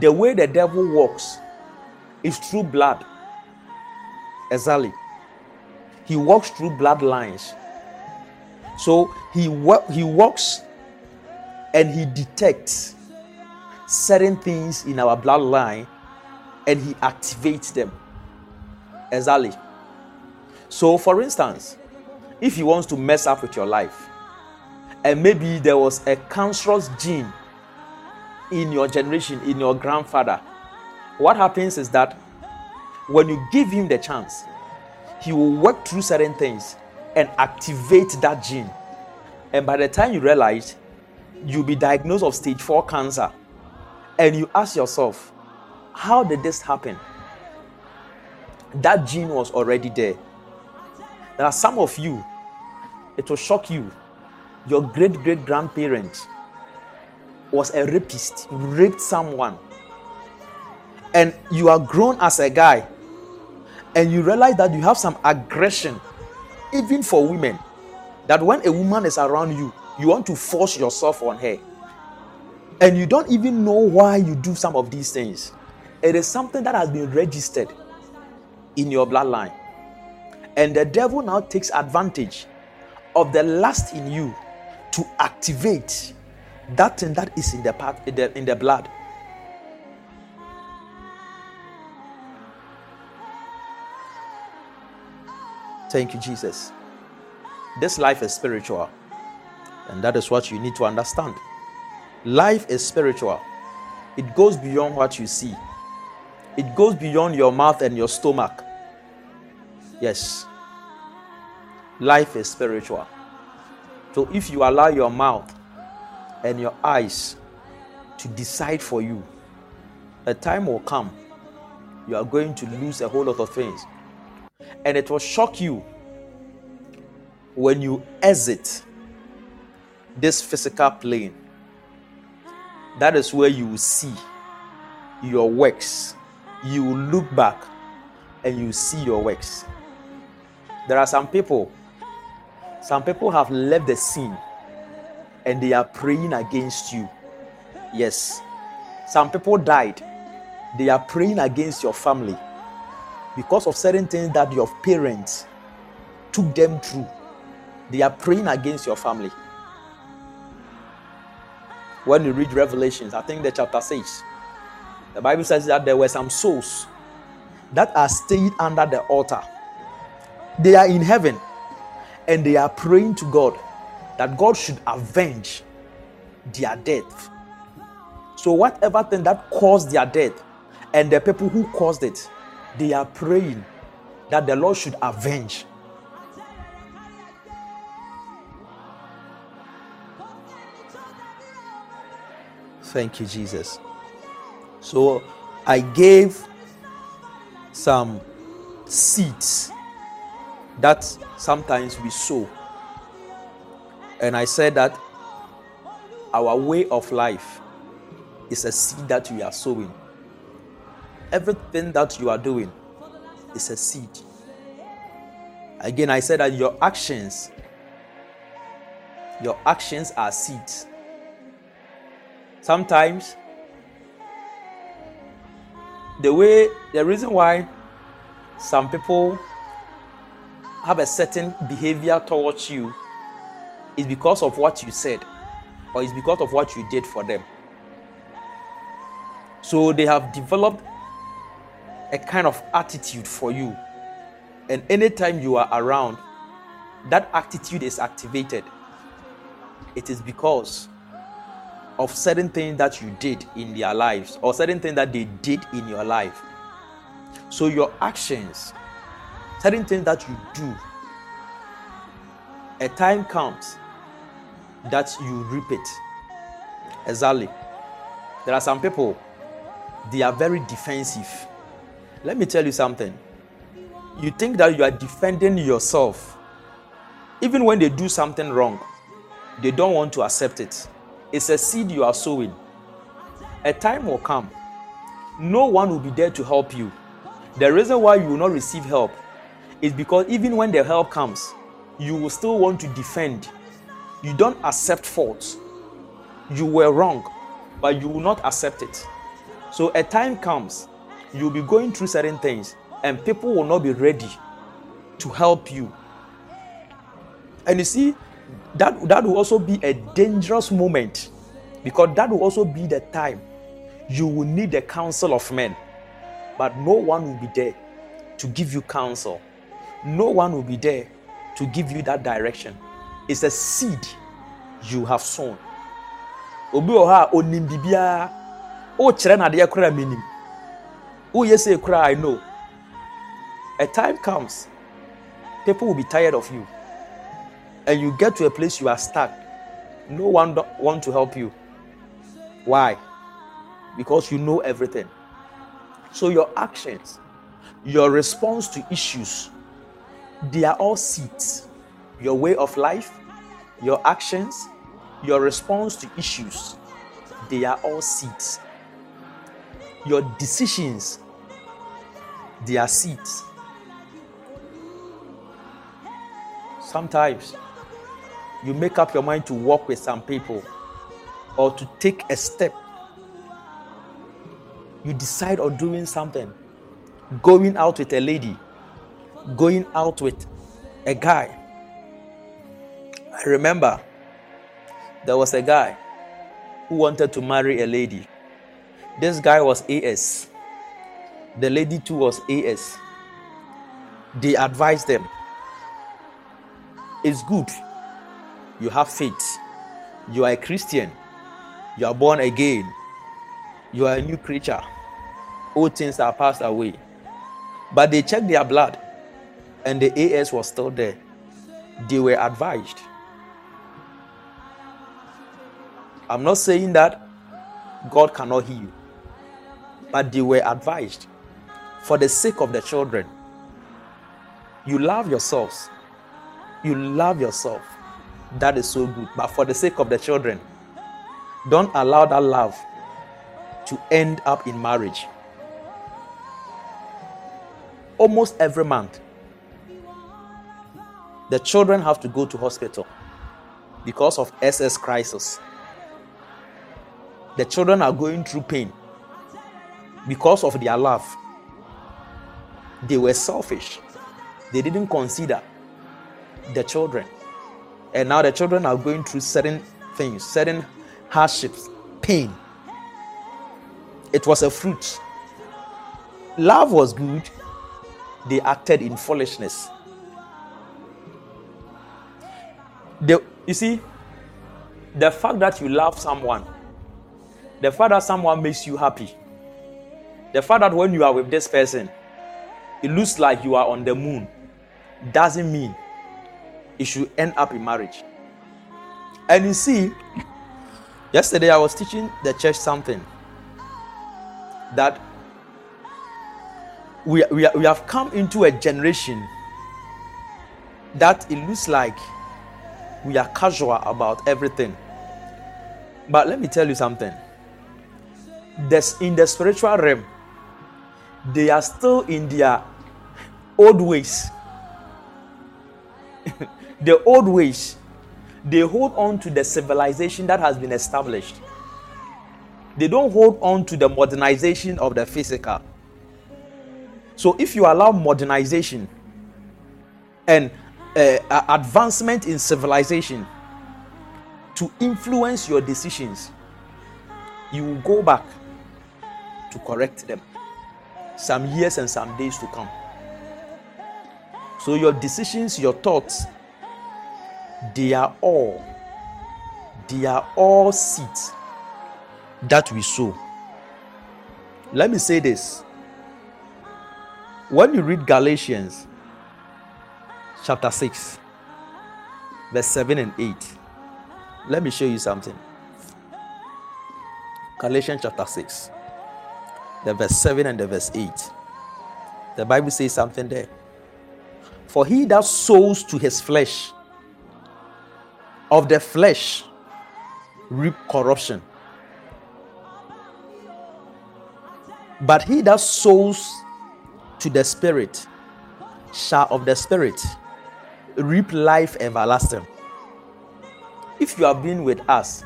The way the devil walks is through blood. Exactly. He walks through bloodlines. So he, he walks and he detects certain things in our bloodline and he activates them. Exactly. So, for instance, if he wants to mess up with your life, and maybe there was a cancerous gene in your generation, in your grandfather, what happens is that when you give him the chance, he will work through certain things and activate that gene. And by the time you realize, you'll be diagnosed of stage 4 cancer. And you ask yourself, how did this happen? That gene was already there. There are some of you, it will shock you. Your great great grandparent was a rapist, raped someone, and you are grown as a guy, and you realize that you have some aggression, even for women, that when a woman is around you, you want to force yourself on her, and you don't even know why you do some of these things. It is something that has been registered in your bloodline. And the devil now takes advantage of the lust in you to activate that thing that is in the part in the, in the blood. Thank you, Jesus. This life is spiritual, and that is what you need to understand. Life is spiritual, it goes beyond what you see, it goes beyond your mouth and your stomach. Yes, life is spiritual. So if you allow your mouth and your eyes to decide for you, a time will come you are going to lose a whole lot of things. And it will shock you when you exit this physical plane. That is where you will see your works. You will look back and you see your works. There are some people some people have left the scene and they are praying against you. Yes. Some people died. They are praying against your family because of certain things that your parents took them through. They are praying against your family. When you read Revelations, I think the chapter says, the Bible says that there were some souls that are staying under the altar. They are in heaven and they are praying to God that God should avenge their death. So, whatever thing that caused their death and the people who caused it, they are praying that the Lord should avenge. Thank you, Jesus. So, I gave some seeds that sometimes we sow. And I said that our way of life is a seed that we are sowing. Everything that you are doing is a seed. Again, I said that your actions, your actions are seeds. Sometimes, the way, the reason why some people have a certain behavior towards you is because of what you said or is because of what you did for them. So they have developed a kind of attitude for you. And anytime you are around, that attitude is activated. It is because of certain things that you did in their lives or certain things that they did in your life. So your actions certain things that you do, a time comes that you reap it. Exactly. There are some people, they are very defensive. Let me tell you something. You think that you are defending yourself. Even when they do something wrong, they don't want to accept it. It's a seed you are sowing. A time will come, no one will be there to help you. The reason why you will not receive help is because even when the help comes, you will still want to defend. You don't accept faults. You were wrong, but you will not accept it. So a time comes, you'll be going through certain things, and people will not be ready to help you. And you see, that, that will also be a dangerous moment because that will also be the time you will need the counsel of men, but no one will be there to give you counsel. No one will be there to give you that direction. It's a seed you have sown. Obi wɔ hɔ a onim biribiara ɔrekyerɛ no adeɛ koraa menim. Koraa I know. A time comes people will be tired of you and you get to a place you are stuck no one want to help you why because you know everything so your actions your response to issues they are all seeds. Your way of life, your actions, your response to issues, they are all seeds. Your decisions, they are seeds. Sometimes you make up your mind to work with some people or to take a step. You decide on doing something, going out with a lady going out with a guy. I remember there was a guy who wanted to marry a lady. This guy was AS. The lady too was AS. They advised them it's good. You have faith. You are a Christian. You are born again. You are a new creature. All things are passed away. But they checked their blood and the AS was still there, they were advised. I'm not saying that God cannot heal, but they were advised for the sake of the children. You love yourselves. You love yourself. That is so good. But for the sake of the children, don't allow that love to end up in marriage. Almost every month, the children have to go to hospital because of SS crisis. The children are going through pain because of their love. They were selfish. They didn't consider the children. And now the children are going through certain things, certain hardships, pain. It was a fruit. Love was good. They acted in foolishness. the you see the fact that you love someone the fact that someone makes you happy, the fact that when you are with this person, it looks like you are on the moon, doesn't mean it should end up in marriage. And you see, yesterday I was teaching the church something that we, we, we have come into a generation that it looks like we are casual about everything. But let me tell you something. In the spiritual realm, they are still in their old ways. the old ways. They hold on to the civilization that has been established. They don't hold on to the modernization of the physical. So if you allow modernization and uh, advancement in civilization to influence your decisions, you will go back to correct them some years and some days to come. So, your decisions, your thoughts, they are all, they are all seeds that we sow. Let me say this. When you read Galatians chapter 6, verse 7 and 8, let me show you something. Galatians chapter 6, the verse 7 and the verse 8. The Bible says something there. For he that sows to his flesh, of the flesh, reap corruption. But he that sows to the Spirit shall of the Spirit reap life everlasting. If you have been with us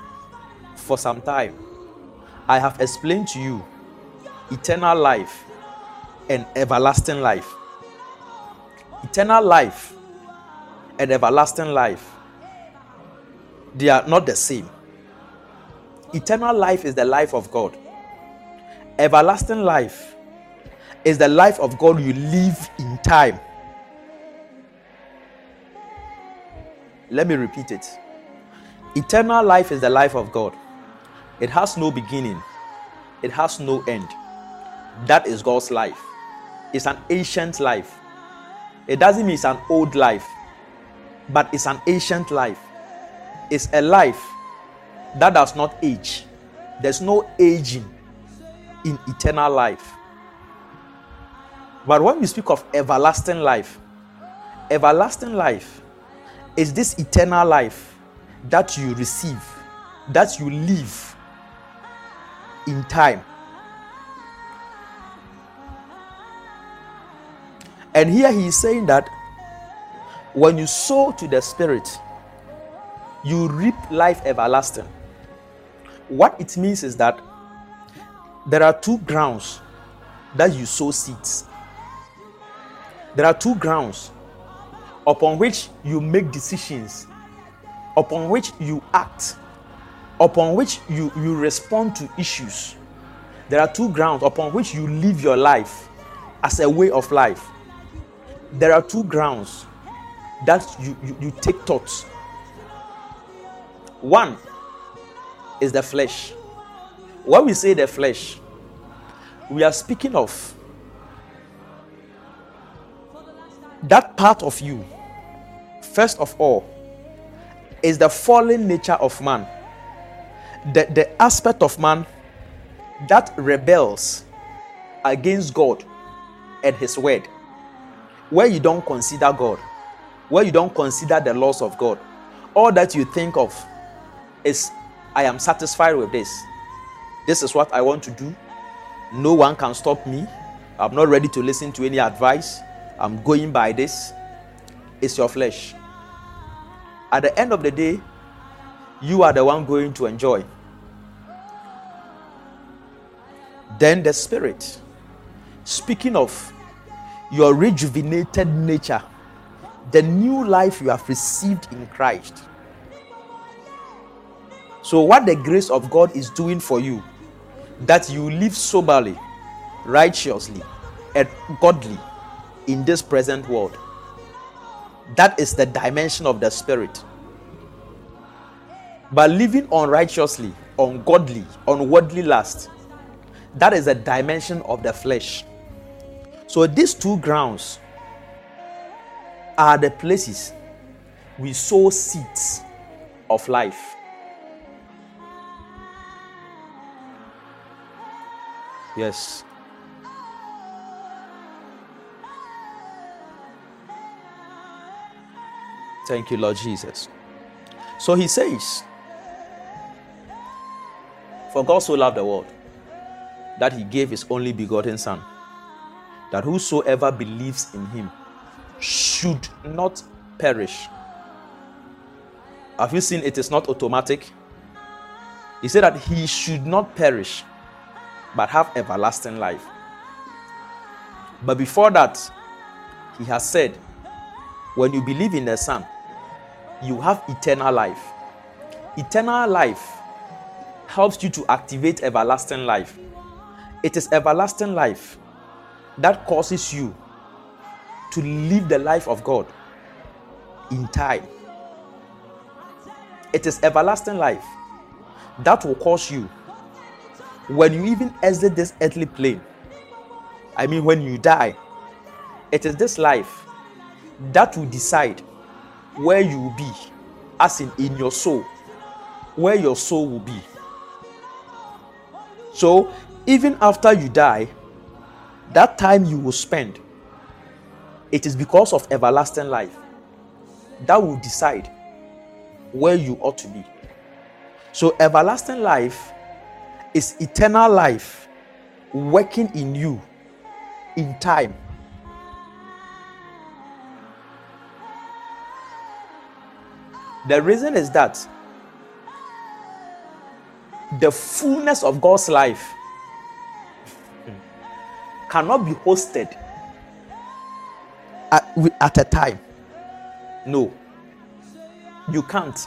for some time, I have explained to you eternal life and everlasting life. Eternal life and everlasting life, they are not the same. Eternal life is the life of God Everlasting life is the life of God you live in time. Let me repeat it. Eternal life is the life of God. It has no beginning, it has no end. That is God's life. It's an ancient life. It doesn't mean it's an old life, but it's an ancient life. It's a life that does not age. There's no aging in eternal life. But when we speak of everlasting life, everlasting life is this eternal life that you receive, that you live in time. And here he is saying that when you sow to the Spirit, you reap life everlasting. What it means is that there are two grounds that you sow seeds. There are two grounds upon which you make decisions, upon which you act, upon which you, you respond to issues. There are two grounds upon which you live your life as a way of life. There are two grounds that you, you, you take thoughts. One is the flesh. When we say the flesh, we are speaking of that part of you, first of all, is the fallen nature of man, the, the aspect of man that rebels against God and His word, where you don't consider God, where you don't consider the laws of God. All that you think of is, I am satisfied with this. This is what I want to do. No one can stop me. I'm not ready to listen to any advice. I'm going by this. It's your flesh. At the end of the day, you are the one going to enjoy. Then the Spirit. Speaking of your rejuvenated nature, the new life you have received in Christ. So, what the grace of God is doing for you that you live soberly, righteously, and godly in this present world. That is the dimension of the spirit. But living unrighteously ungodly, unworldly lust. That is a dimension of the flesh. So these two grounds are the places we sow seeds of life. Yes. Thank you, Lord Jesus. So he says, For God so loved the world that he gave his only begotten Son, that whosoever believes in him should not perish. Have you seen it is not automatic? He said that he should not perish, but have everlasting life. But before that, he has said, when you believe in the Son, you have eternal life. Eternal life helps you to activate everlasting life. It is everlasting life that causes you to live the life of God in time. It is everlasting life that will cause you, when you even exit this earthly plane, I mean, when you die, it is this life that will decide where you will be, as in in your soul, where your soul will be. So, even after you die, that time you will spend, it is because of everlasting life that will decide where you ought to be. So, everlasting life is eternal life working in you in time. The reason is that the fullness of God's life cannot be hosted at, at a time. No, you can't.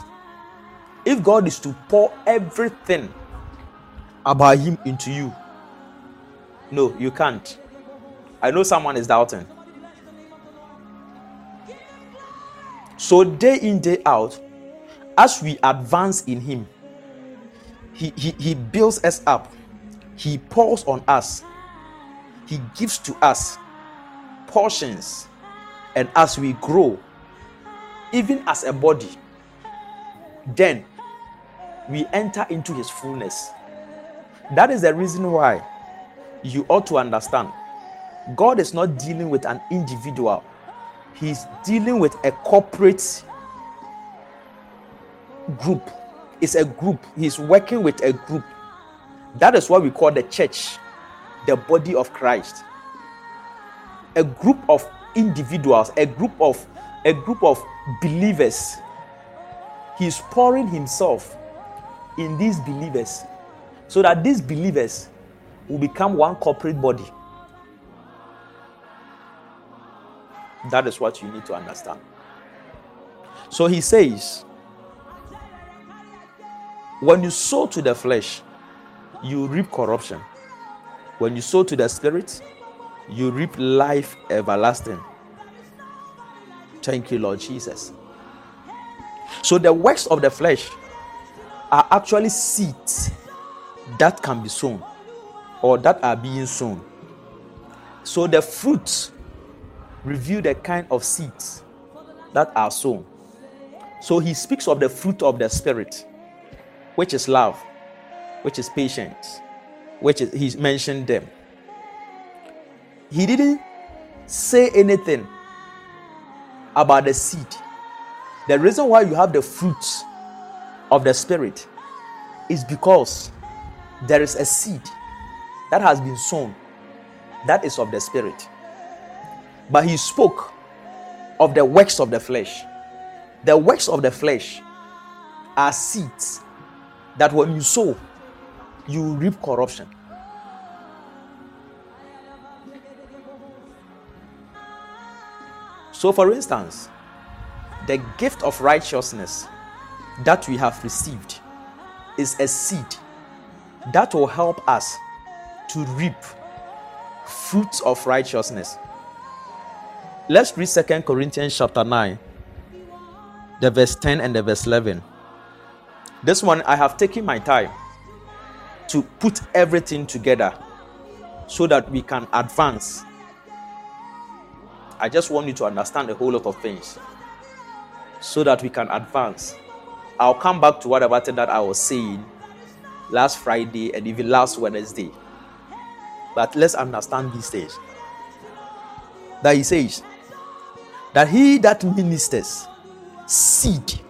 If God is to pour everything about Him into you, no, you can't. I know someone is doubting. So, day in, day out, as we advance in Him, He, he, he builds us up, He pours on us, He gives to us portions, and as we grow, even as a body, then we enter into His fullness. That is the reason why you ought to understand God is not dealing with an individual, He's dealing with a corporate group. It's a group, He's working with a group. That is what we call the church, the body of Christ. A group of individuals, a group of a group of believers. He's pouring himself in these believers so that these believers will become one corporate body. That is what you need to understand. So he says, when you sow to the flesh, you reap corruption. When you sow to the spirit, you reap life everlasting. Thank you, Lord Jesus. So the works of the flesh are actually seeds that can be sown or that are being sown. So the fruits reveal the kind of seeds that are sown. So he speaks of the fruit of the spirit, which is love, which is patience, which is he's mentioned them. He didn't say anything about the seed. The reason why you have the fruits of the spirit is because there is a seed that has been sown that is of the spirit. But he spoke of the works of the flesh. The works of the flesh are seeds that when you sow, you reap corruption. So, for instance, the gift of righteousness that we have received is a seed that will help us to reap fruits of righteousness. Let's read Second Corinthians chapter 9, the verse 10 and the verse 11. This one I have taken my time to put everything together so that we can advance. I just want you to understand a whole lot of things so that we can advance. I'll come back to whatever that I was saying last Friday and even last Wednesday. But let's understand these things. That he says that he that ministers seed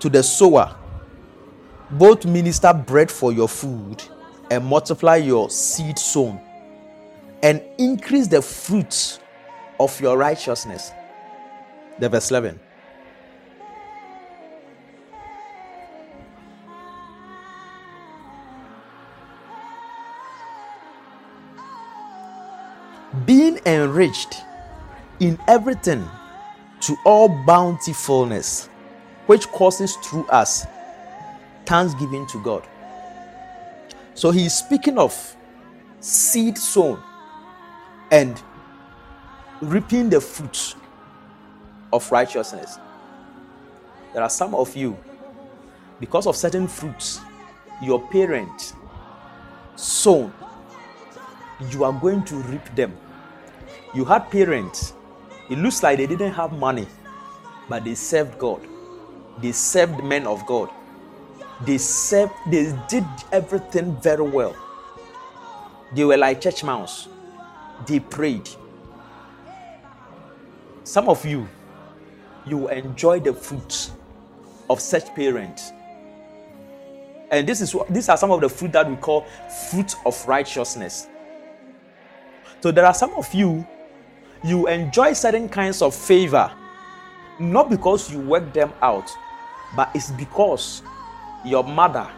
to the sower both minister bread for your food and multiply your seed sown and increase the fruits of your righteousness. The verse 11. Being enriched in everything to all bountifulness, which causes through us thanksgiving to God. So he is speaking of seed sown and reaping the fruits of righteousness. There are some of you, because of certain fruits your parents sown, you are going to reap them. You had parents, it looks like they didn't have money, but they served God, they served men of God they served, they did everything very well. They were like church mouse. They prayed. Some of you, you enjoy the fruits of such parents. And this is these are some of the fruit that we call fruit of righteousness. So there are some of you, you enjoy certain kinds of favor, not because you work them out, but it's because your mother,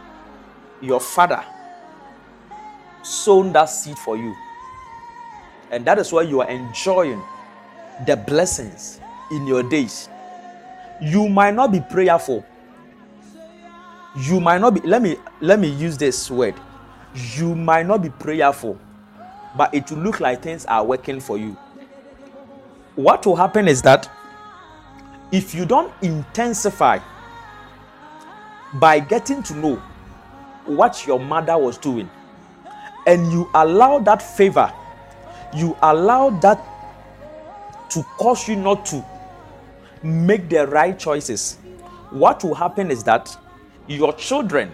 your father sown that seed for you. And that is why you are enjoying the blessings in your days. You might not be prayerful. You might not be let me let me use this word. You might not be prayerful, but it will look like things are working for you. What will happen is that if you don't intensify by getting to know what your mother was doing and you allow that favor you allow that to cause you not to make the right choices what will happen is that your children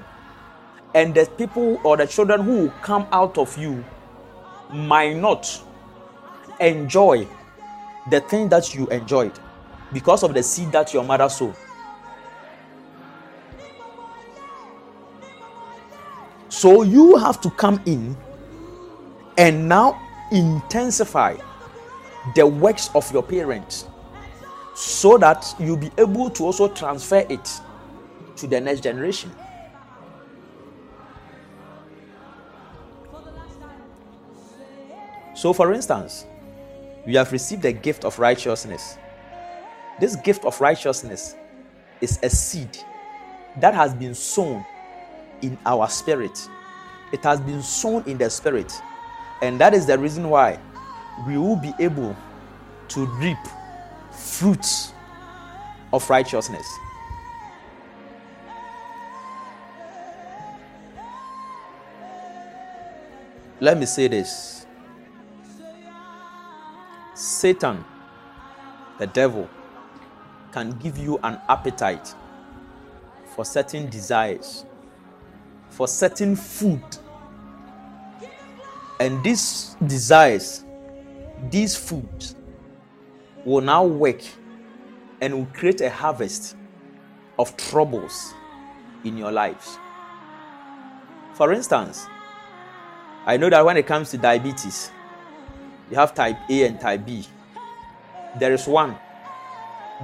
and the people or the children who will come out of you might not enjoy the thing that you enjoyed because of the seed that your mother sowed So you have to come in and now intensify the works of your parents so that you'll be able to also transfer it to the next generation. So, for instance, we have received the gift of righteousness. This gift of righteousness is a seed that has been sown in our spirit. It has been sown in the spirit. And that is the reason why we will be able to reap fruits of righteousness. Let me say this Satan, the devil, can give you an appetite for certain desires for certain food. And these desires, these foods, will now work and will create a harvest of troubles in your lives. For instance, I know that when it comes to diabetes, you have type A and type B. There is one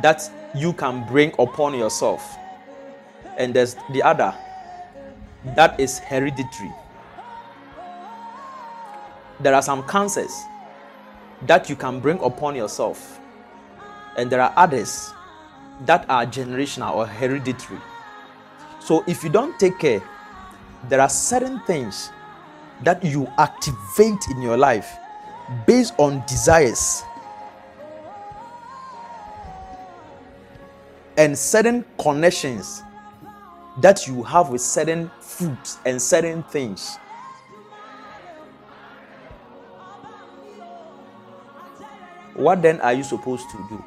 that you can bring upon yourself, and there's the other that is hereditary. There are some cancers that you can bring upon yourself, and there are others that are generational or hereditary. So, if you don't take care, there are certain things that you activate in your life based on desires and certain connections that you have with certain foods and certain things. What then are you supposed to do?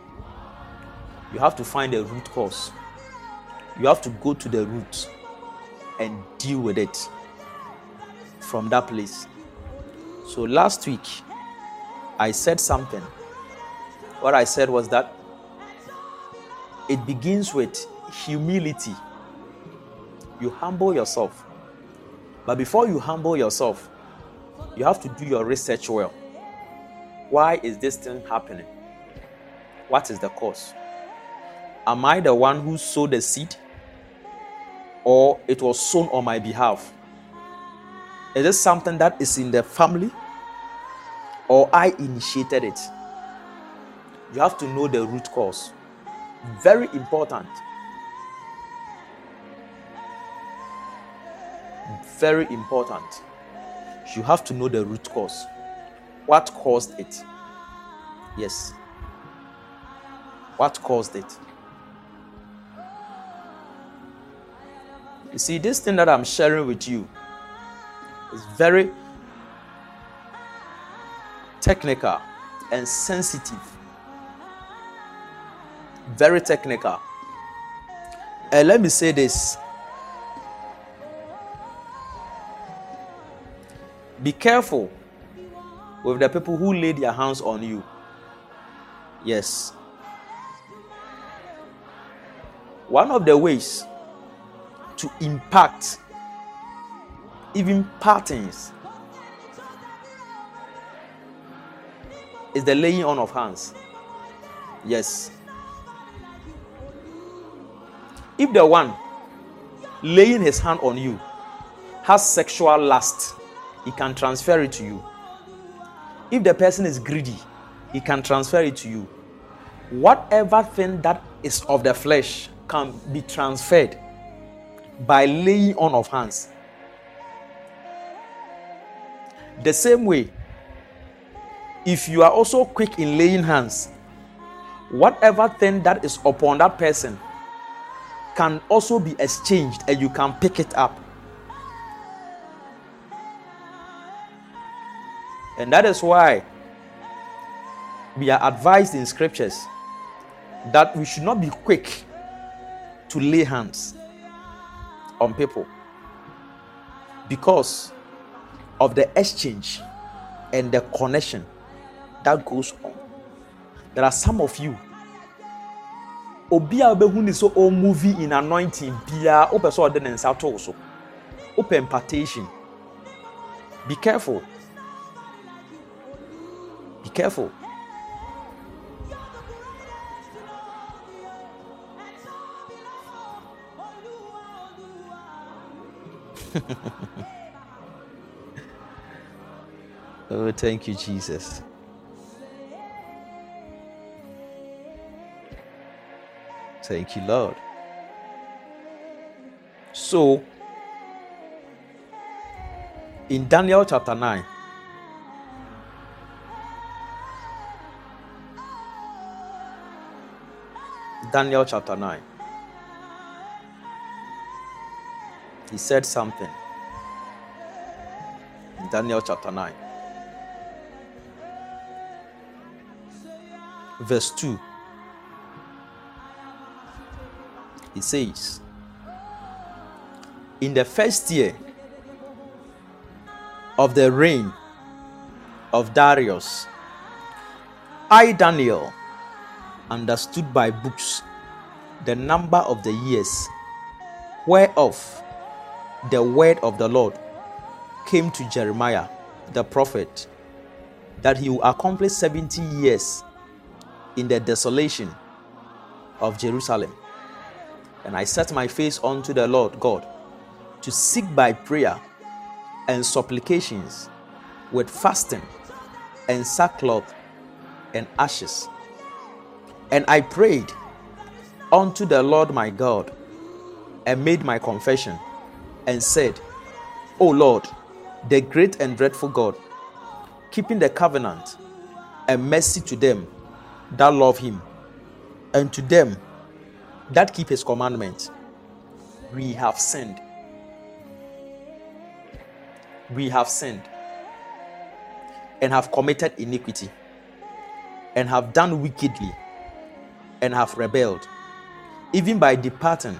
You have to find a root cause. You have to go to the root and deal with it from that place. So last week, I said something. What I said was that it begins with humility. You humble yourself. But before you humble yourself, you have to do your research well. Why is this thing happening? What is the cause? Am I the one who sowed the seed? Or it was sown on my behalf? Is this something that is in the family? Or I initiated it? You have to know the root cause. Very important. Very important. You have to know the root cause. What caused it? Yes. What caused it? You see, this thing that I'm sharing with you is very technical and sensitive. Very technical. And let me say this be careful with the people who lay their hands on you. Yes. One of the ways to impact even patterns is the laying on of hands. Yes. If the one laying his hand on you has sexual lust, he can transfer it to you. If the person is greedy, he can transfer it to you. Whatever thing that is of the flesh can be transferred by laying on of hands. The same way, if you are also quick in laying hands, whatever thing that is upon that person can also be exchanged and you can pick it up. And that is why we are advised in scriptures that we should not be quick to lay hands on people because of the exchange and the connection that goes on. There are some of you obi a wobɛhu ne sɛ ɔmovie in anointing biara wopɛ sɛ ɔde ne nsa too so. Wopɛ impartation. Be careful. Be careful. Oh thank you jesus Thank you, Lord. So, in Daniel chapter 9, Daniel chapter 9, he said something. In Daniel chapter 9, verse 2. He says, In the first year of the reign of Darius, I, Daniel, understood by books the number of the years whereof the word of the Lord came to Jeremiah the prophet that he will accomplish 70 years in the desolation of Jerusalem. And I set my face unto the Lord God to seek by prayer and supplications with fasting and sackcloth and ashes. And I prayed unto the Lord my God and made my confession and said, O Lord, the great and dreadful God, keeping the covenant and mercy to them that love him and to them that keep his commandments. we have sinned. We have sinned and have committed iniquity and have done wickedly and have rebelled, even by departing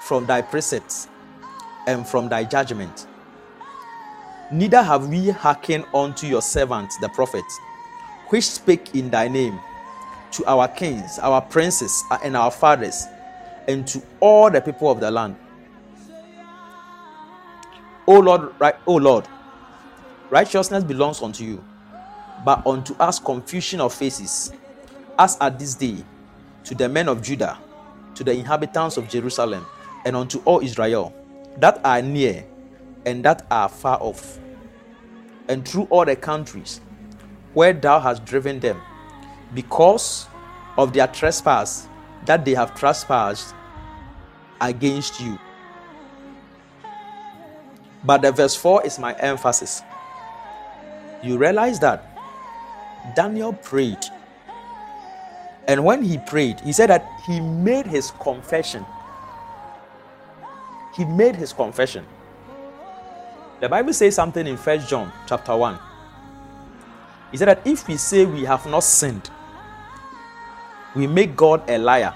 from thy precepts and from thy judgment. Neither have we hearkened unto your servants the prophets, which spake in thy name to our kings, our princes, uh, and our fathers, and to all the people of the land. O Lord, right, O Lord, righteousness belongs unto you, but unto us confusion of faces, as at this day, to the men of Judah, to the inhabitants of Jerusalem, and unto all Israel that are near and that are far off, and through all the countries where thou hast driven them, because of their trespass that they have trespassed against you. But the verse 4 is my emphasis. You realize that Daniel prayed. And when he prayed, he said that he made his confession. He made his confession. The Bible says something in First John chapter 1. He said that if we say we have not sinned, we make God a liar.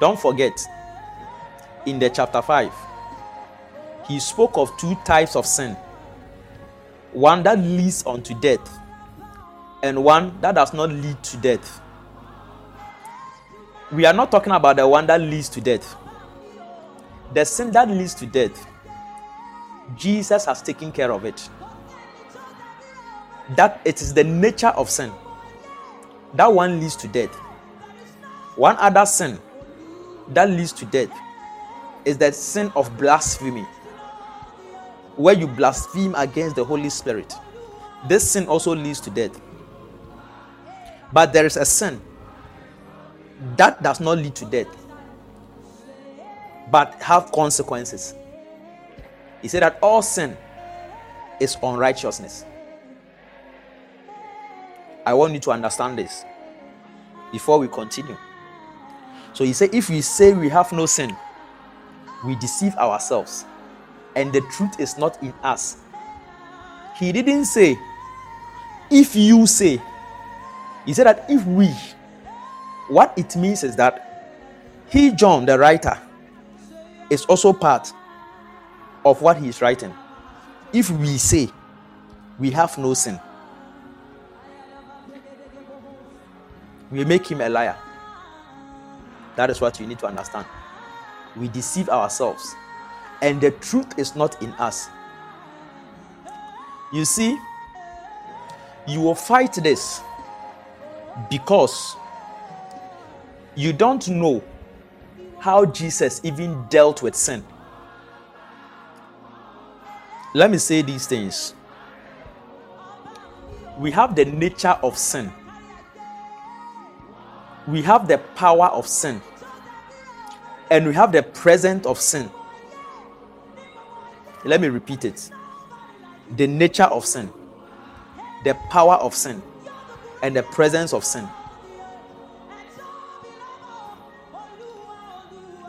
Don't forget, in the chapter 5, he spoke of two types of sin one that leads unto death, and one that does not lead to death. We are not talking about the one that leads to death. The sin that leads to death, Jesus has taken care of it. That it is the nature of sin that one leads to death. One other sin that leads to death is that sin of blasphemy, where you blaspheme against the Holy Spirit. This sin also leads to death. But there is a sin that does not lead to death, but have consequences. He said that all sin is unrighteousness. I want you to understand this before we continue. So he said, if we say we have no sin, we deceive ourselves, and the truth is not in us. He didn't say, if you say, he said that if we, what it means is that he, John, the writer, is also part of what he is writing. If we say we have no sin, we make him a liar. That is what you need to understand. We deceive ourselves, and the truth is not in us. You see, you will fight this because you don't know how Jesus even dealt with sin. Let me say these things. We have the nature of sin we have the power of sin and we have the presence of sin. Let me repeat it the nature of sin, the power of sin, and the presence of sin.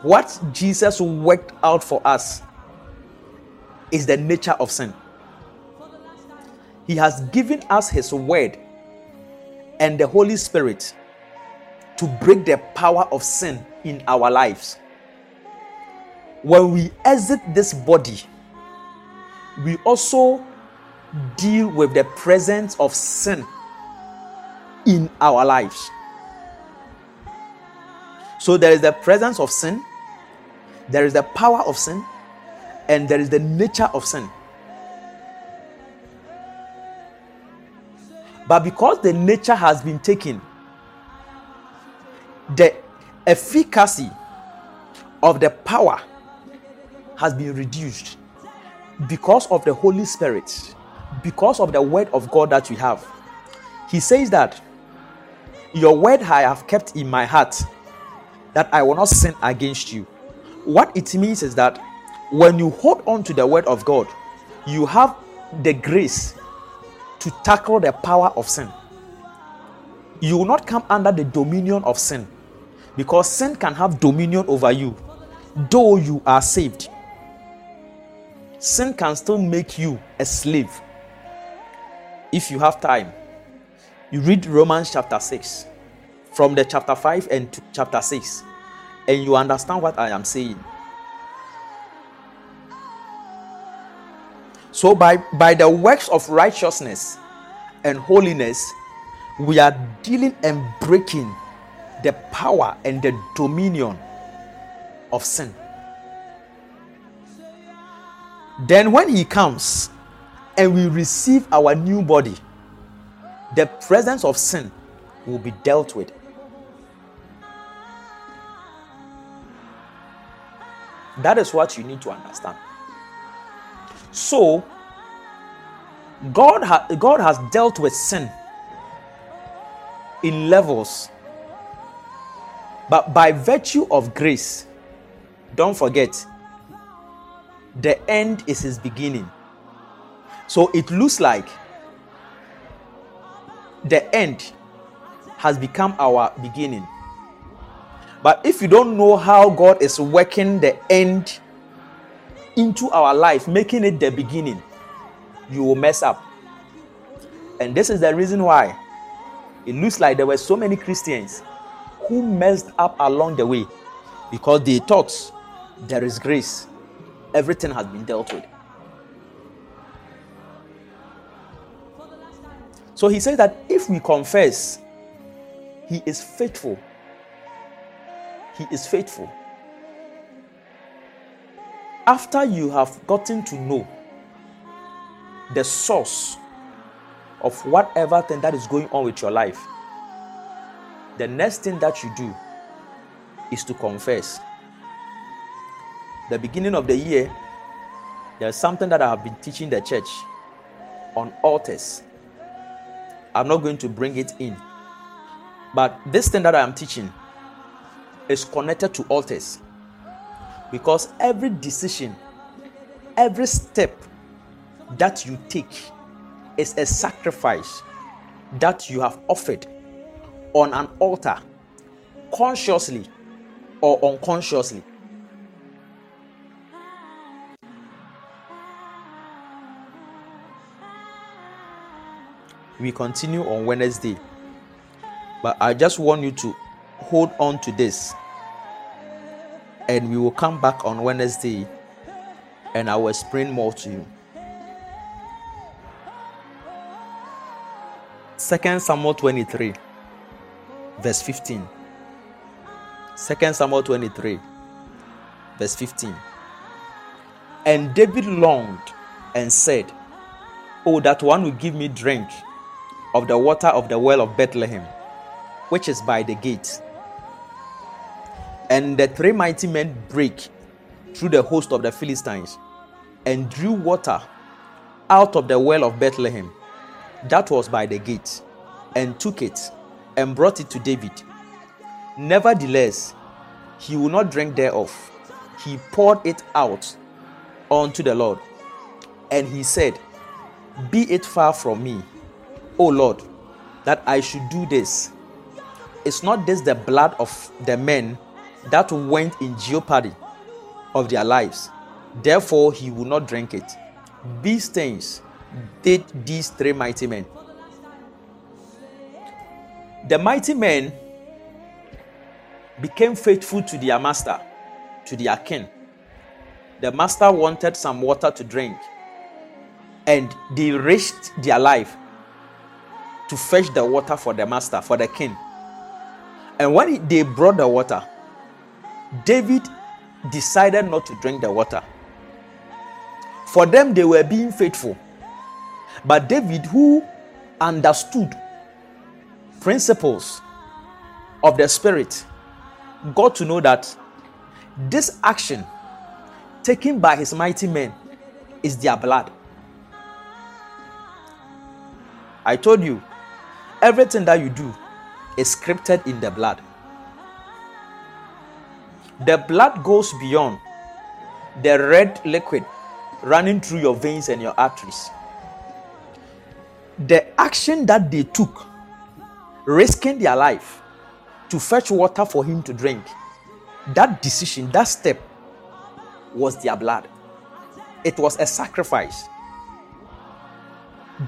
What Jesus worked out for us is the nature of sin. He has given us His word and the Holy Spirit to break the power of sin in our lives. When we exit this body, we also deal with the presence of sin in our lives. So there is the presence of sin, there is the power of sin, and there is the nature of sin. But because the nature has been taken, the efficacy of the power has been reduced because of the Holy Spirit, because of the word of God that we have. He says that your word I have kept in my heart that I will not sin against you. What it means is that when you hold on to the word of God, you have the grace to tackle the power of sin. You will not come under the dominion of sin Because sin can have dominion over you, though you are saved. Sin can still make you a slave. If you have time, you read Romans chapter 6, from the chapter 5 and to chapter 6, and you understand what I am saying. So, by, by the works of righteousness and holiness, we are dealing and breaking the power and the dominion of sin. Then, when He comes and we receive our new body, the presence of sin will be dealt with. That is what you need to understand. So, God, ha- God has dealt with sin in levels, but by virtue of grace, don't forget, the end is his beginning. So it looks like the end has become our beginning. But if you don't know how God is working the end into our life, making it the beginning, you will mess up. And this is the reason why it looks like there were so many Christians who messed up along the way because they thought there is grace, everything has been dealt with. So he says that if we confess, he is faithful. He is faithful after you have gotten to know the source of whatever thing that is going on with your life, the next thing that you do is to confess. The beginning of the year, there's something that I have been teaching the church on altars. I'm not going to bring it in. But this thing that I am teaching is connected to altars. Because every decision, every step that you take is a sacrifice that you have offered on an altar, consciously or unconsciously. We continue on Wednesday, but I just want you to hold on to this and we will come back on Wednesday and I will explain more to you. Second Samuel 23, verse 15. Second Samuel 23, verse 15. And David longed and said, Oh, that one will give me drink of the water of the well of Bethlehem, which is by the gate and the three mighty men break through the host of the Philistines and drew water out of the well of Bethlehem that was by the gate and took it and brought it to David. Nevertheless, he would not drink thereof. He poured it out unto the Lord. And he said, Be it far from me, O Lord, that I should do this. Is not this the blood of the men that went in jeopardy of their lives. Therefore, he would not drink it. These things did these three mighty men. The mighty men became faithful to their master, to their king. The master wanted some water to drink, and they risked their life to fetch the water for the master, for the king. And when they brought the water, David decided not to drink the water. For them, they were being faithful. But David, who understood principles of the Spirit, got to know that this action taken by his mighty men is their blood. I told you, everything that you do is scripted in the blood. The blood goes beyond the red liquid running through your veins and your arteries. The action that they took, risking their life, to fetch water for him to drink. That decision, that step was their blood. It was a sacrifice.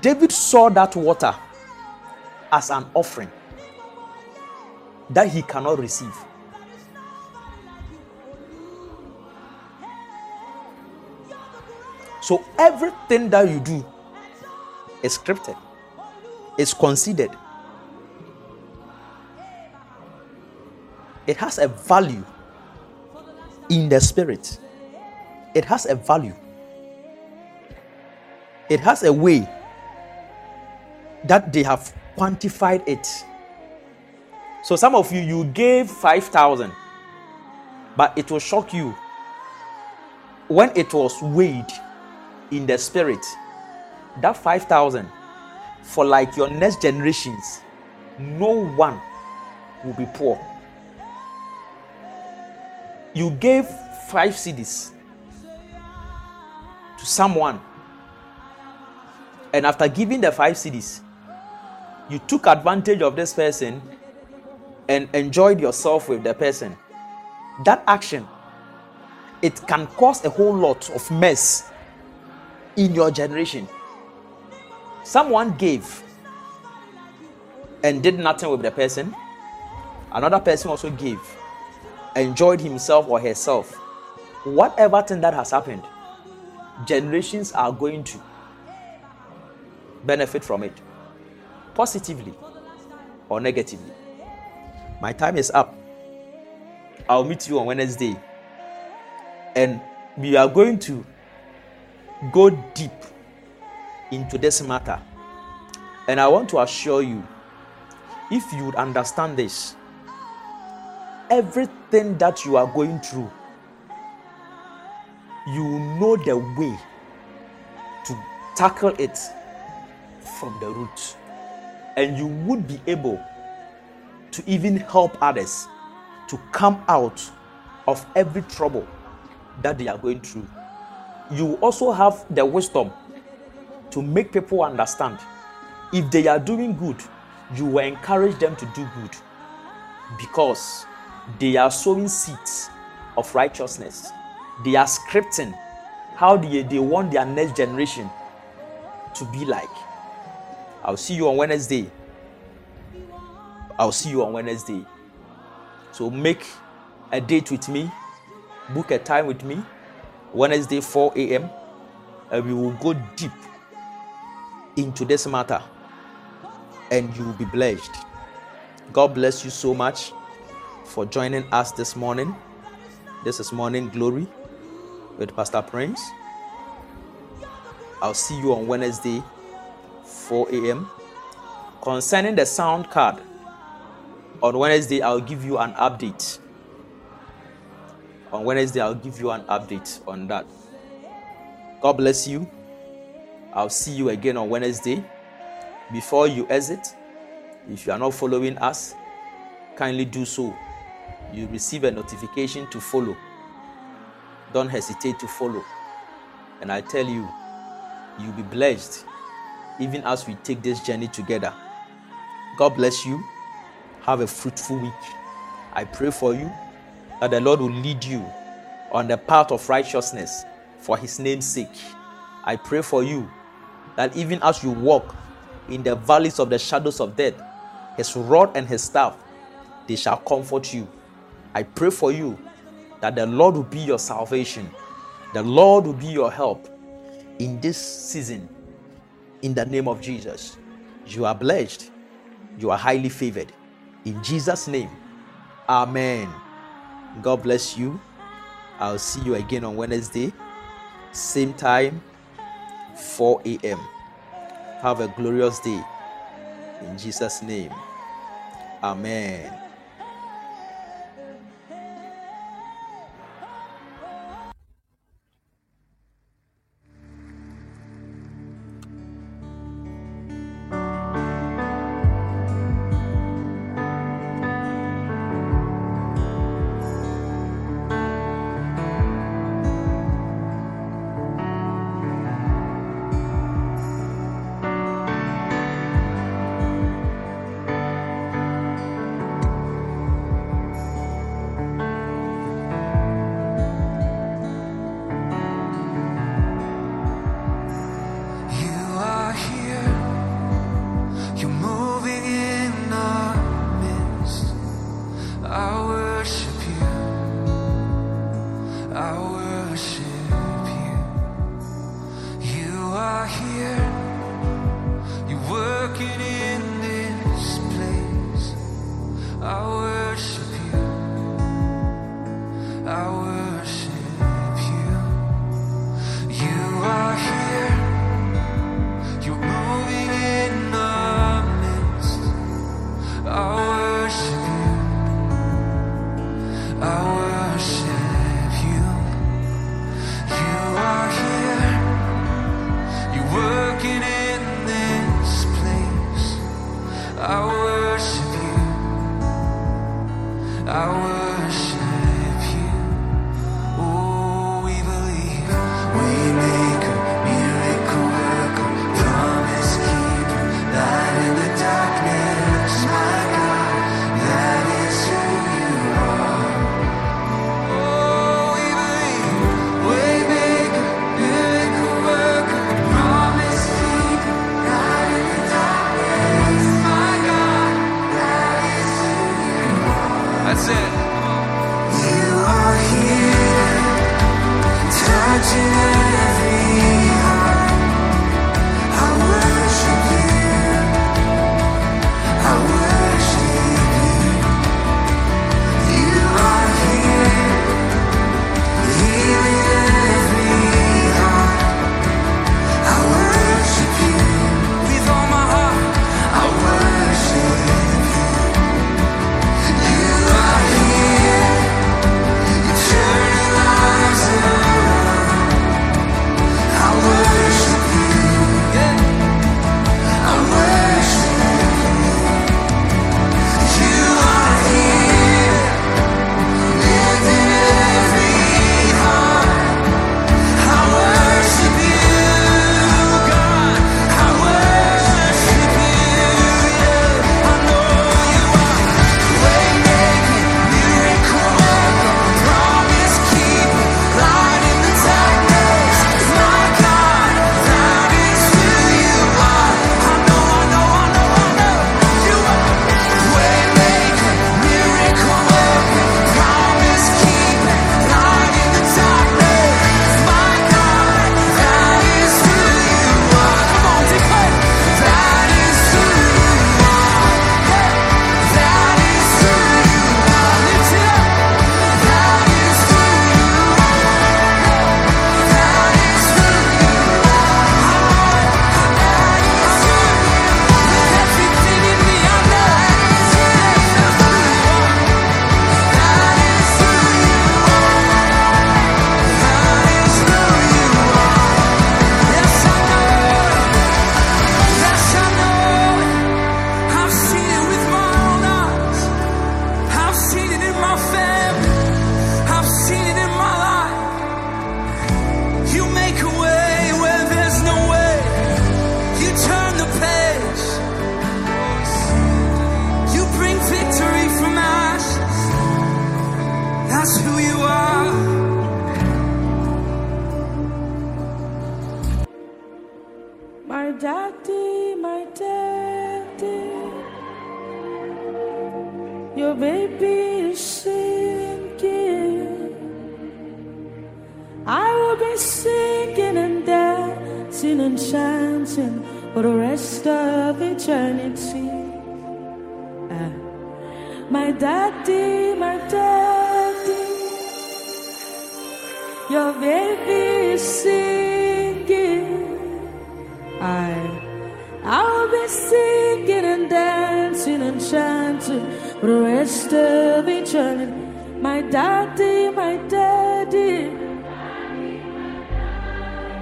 David saw that water as an offering that he cannot receive. So everything that you do is scripted, is considered. It has a value in the spirit. It has a value. It has a way that they have quantified it. So some of you you gave 5000 but it will shock you when it was weighed in the spirit that 5000 for like your next generations no one will be poor you gave 5 cedis to someone. And after giving the 5 cedis you took advantage of this person and enjoyed yourself with the person. That action it can cause a whole lot of mess in your generation. Someone gave and did nothing with the person. Another person also gave enjoyed himself or herself whatever thing that has happened generations are going to benefit from it positively or negatively. My time is up. I'll meet you on Wednesday. And we are going to go deep into this matter. And I want to assure you if you would understand this, everything that you are going through, you know the way to tackle it from the root and you would be able to even help others to come out of every trouble that they are going through. You also have the wisdom to make people understand if they are doing good, you will encourage them to do good because they are sowing seeds of righteousness. They are scripting how they, they want their next generation to be like. I'll see you on Wednesday. I'll see you on Wednesday. So make a date with me, book a time with me, Wednesday 4 a.m., and we will go deep into this matter and you will be blessed. God bless you so much for joining us this morning. This is Morning Glory with Pastor Prince. I'll see you on Wednesday 4 a.m. Concerning the sound card, on Wednesday, I'll give you an update. On Wednesday, I'll give you an update on that. God bless you. I'll see you again on Wednesday. Before you exit, if you are not following us, kindly do so. You receive a notification to follow. Don't hesitate to follow. And I tell you, you'll be blessed even as we take this journey together. God bless you. Have a fruitful week. I pray for you that the Lord will lead you on the path of righteousness for his name's sake. I pray for you that even as you walk in the valleys of the shadows of death, his rod and his staff, they shall comfort you. I pray for you that the Lord will be your salvation. The Lord will be your help in this season in the name of Jesus. You are blessed. You are highly favored. In Jesus' name, Amen. God bless you. I'll see you again on Wednesday, same time, 4 a.m. Have a glorious day. In Jesus' name, Amen.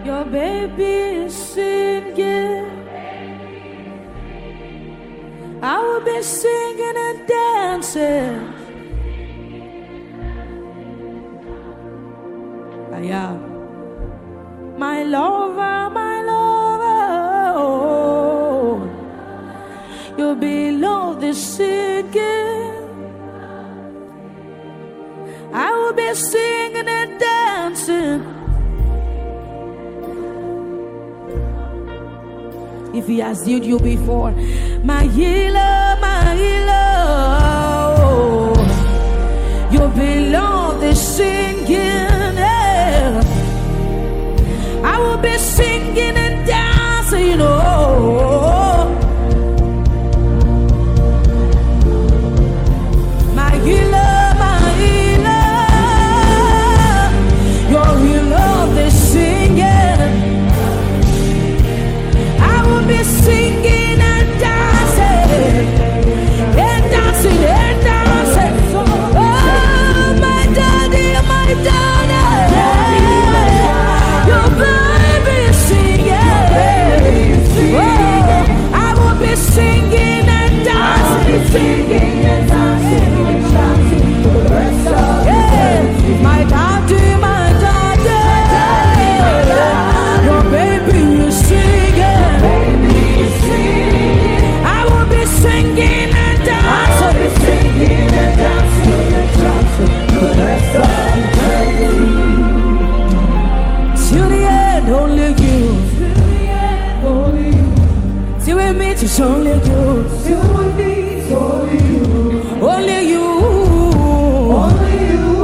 Your baby is singing. I will be singing and dancing. I am my lover, my lover. You're below the singing. I will be singing and dancing. if he has healed you before. My healer, my healer, oh, you belong the sin. Only you. It's only me. Only you. Only you. Only you.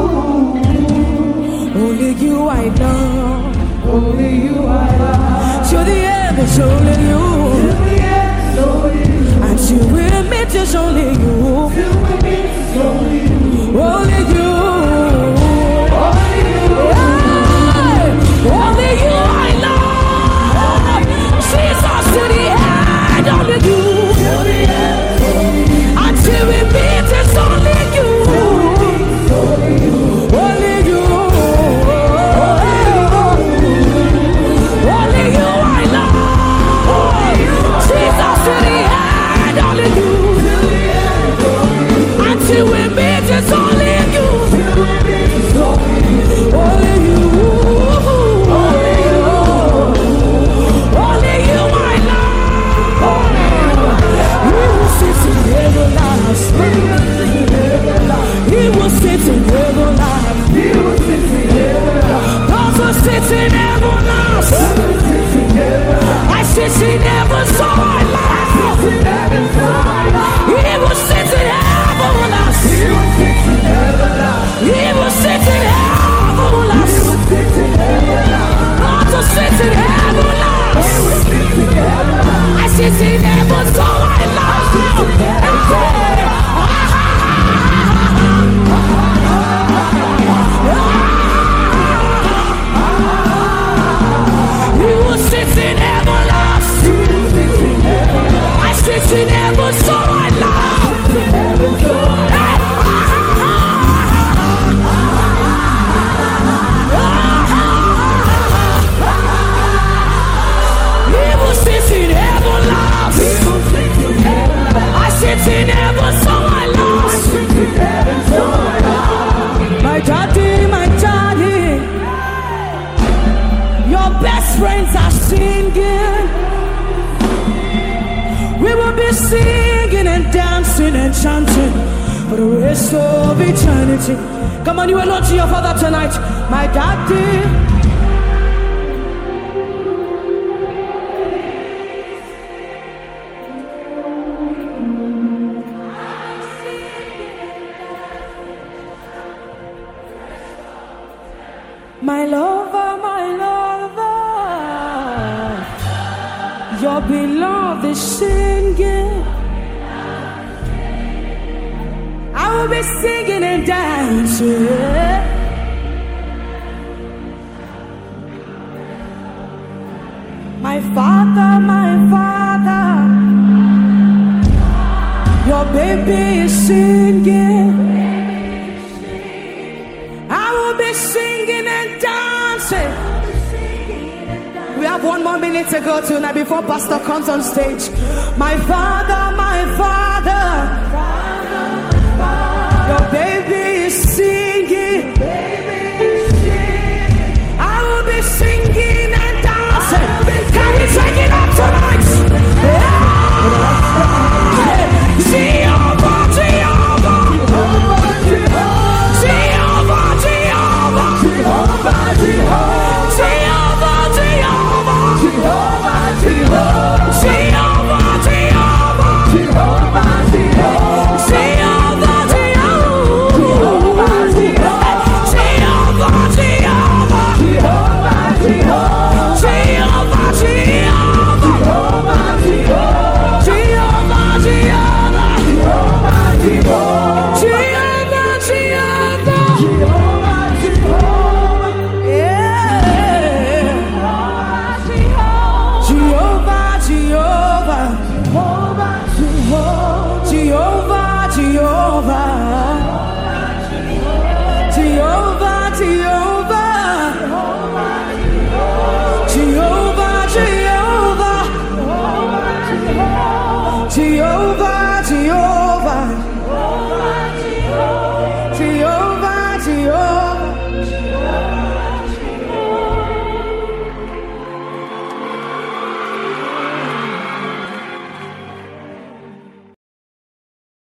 Only you I know. Only you I love. To the end, it's only you. To the end, it's only you. Until we meet, it's only you. Till we it's only you. Only you. sits in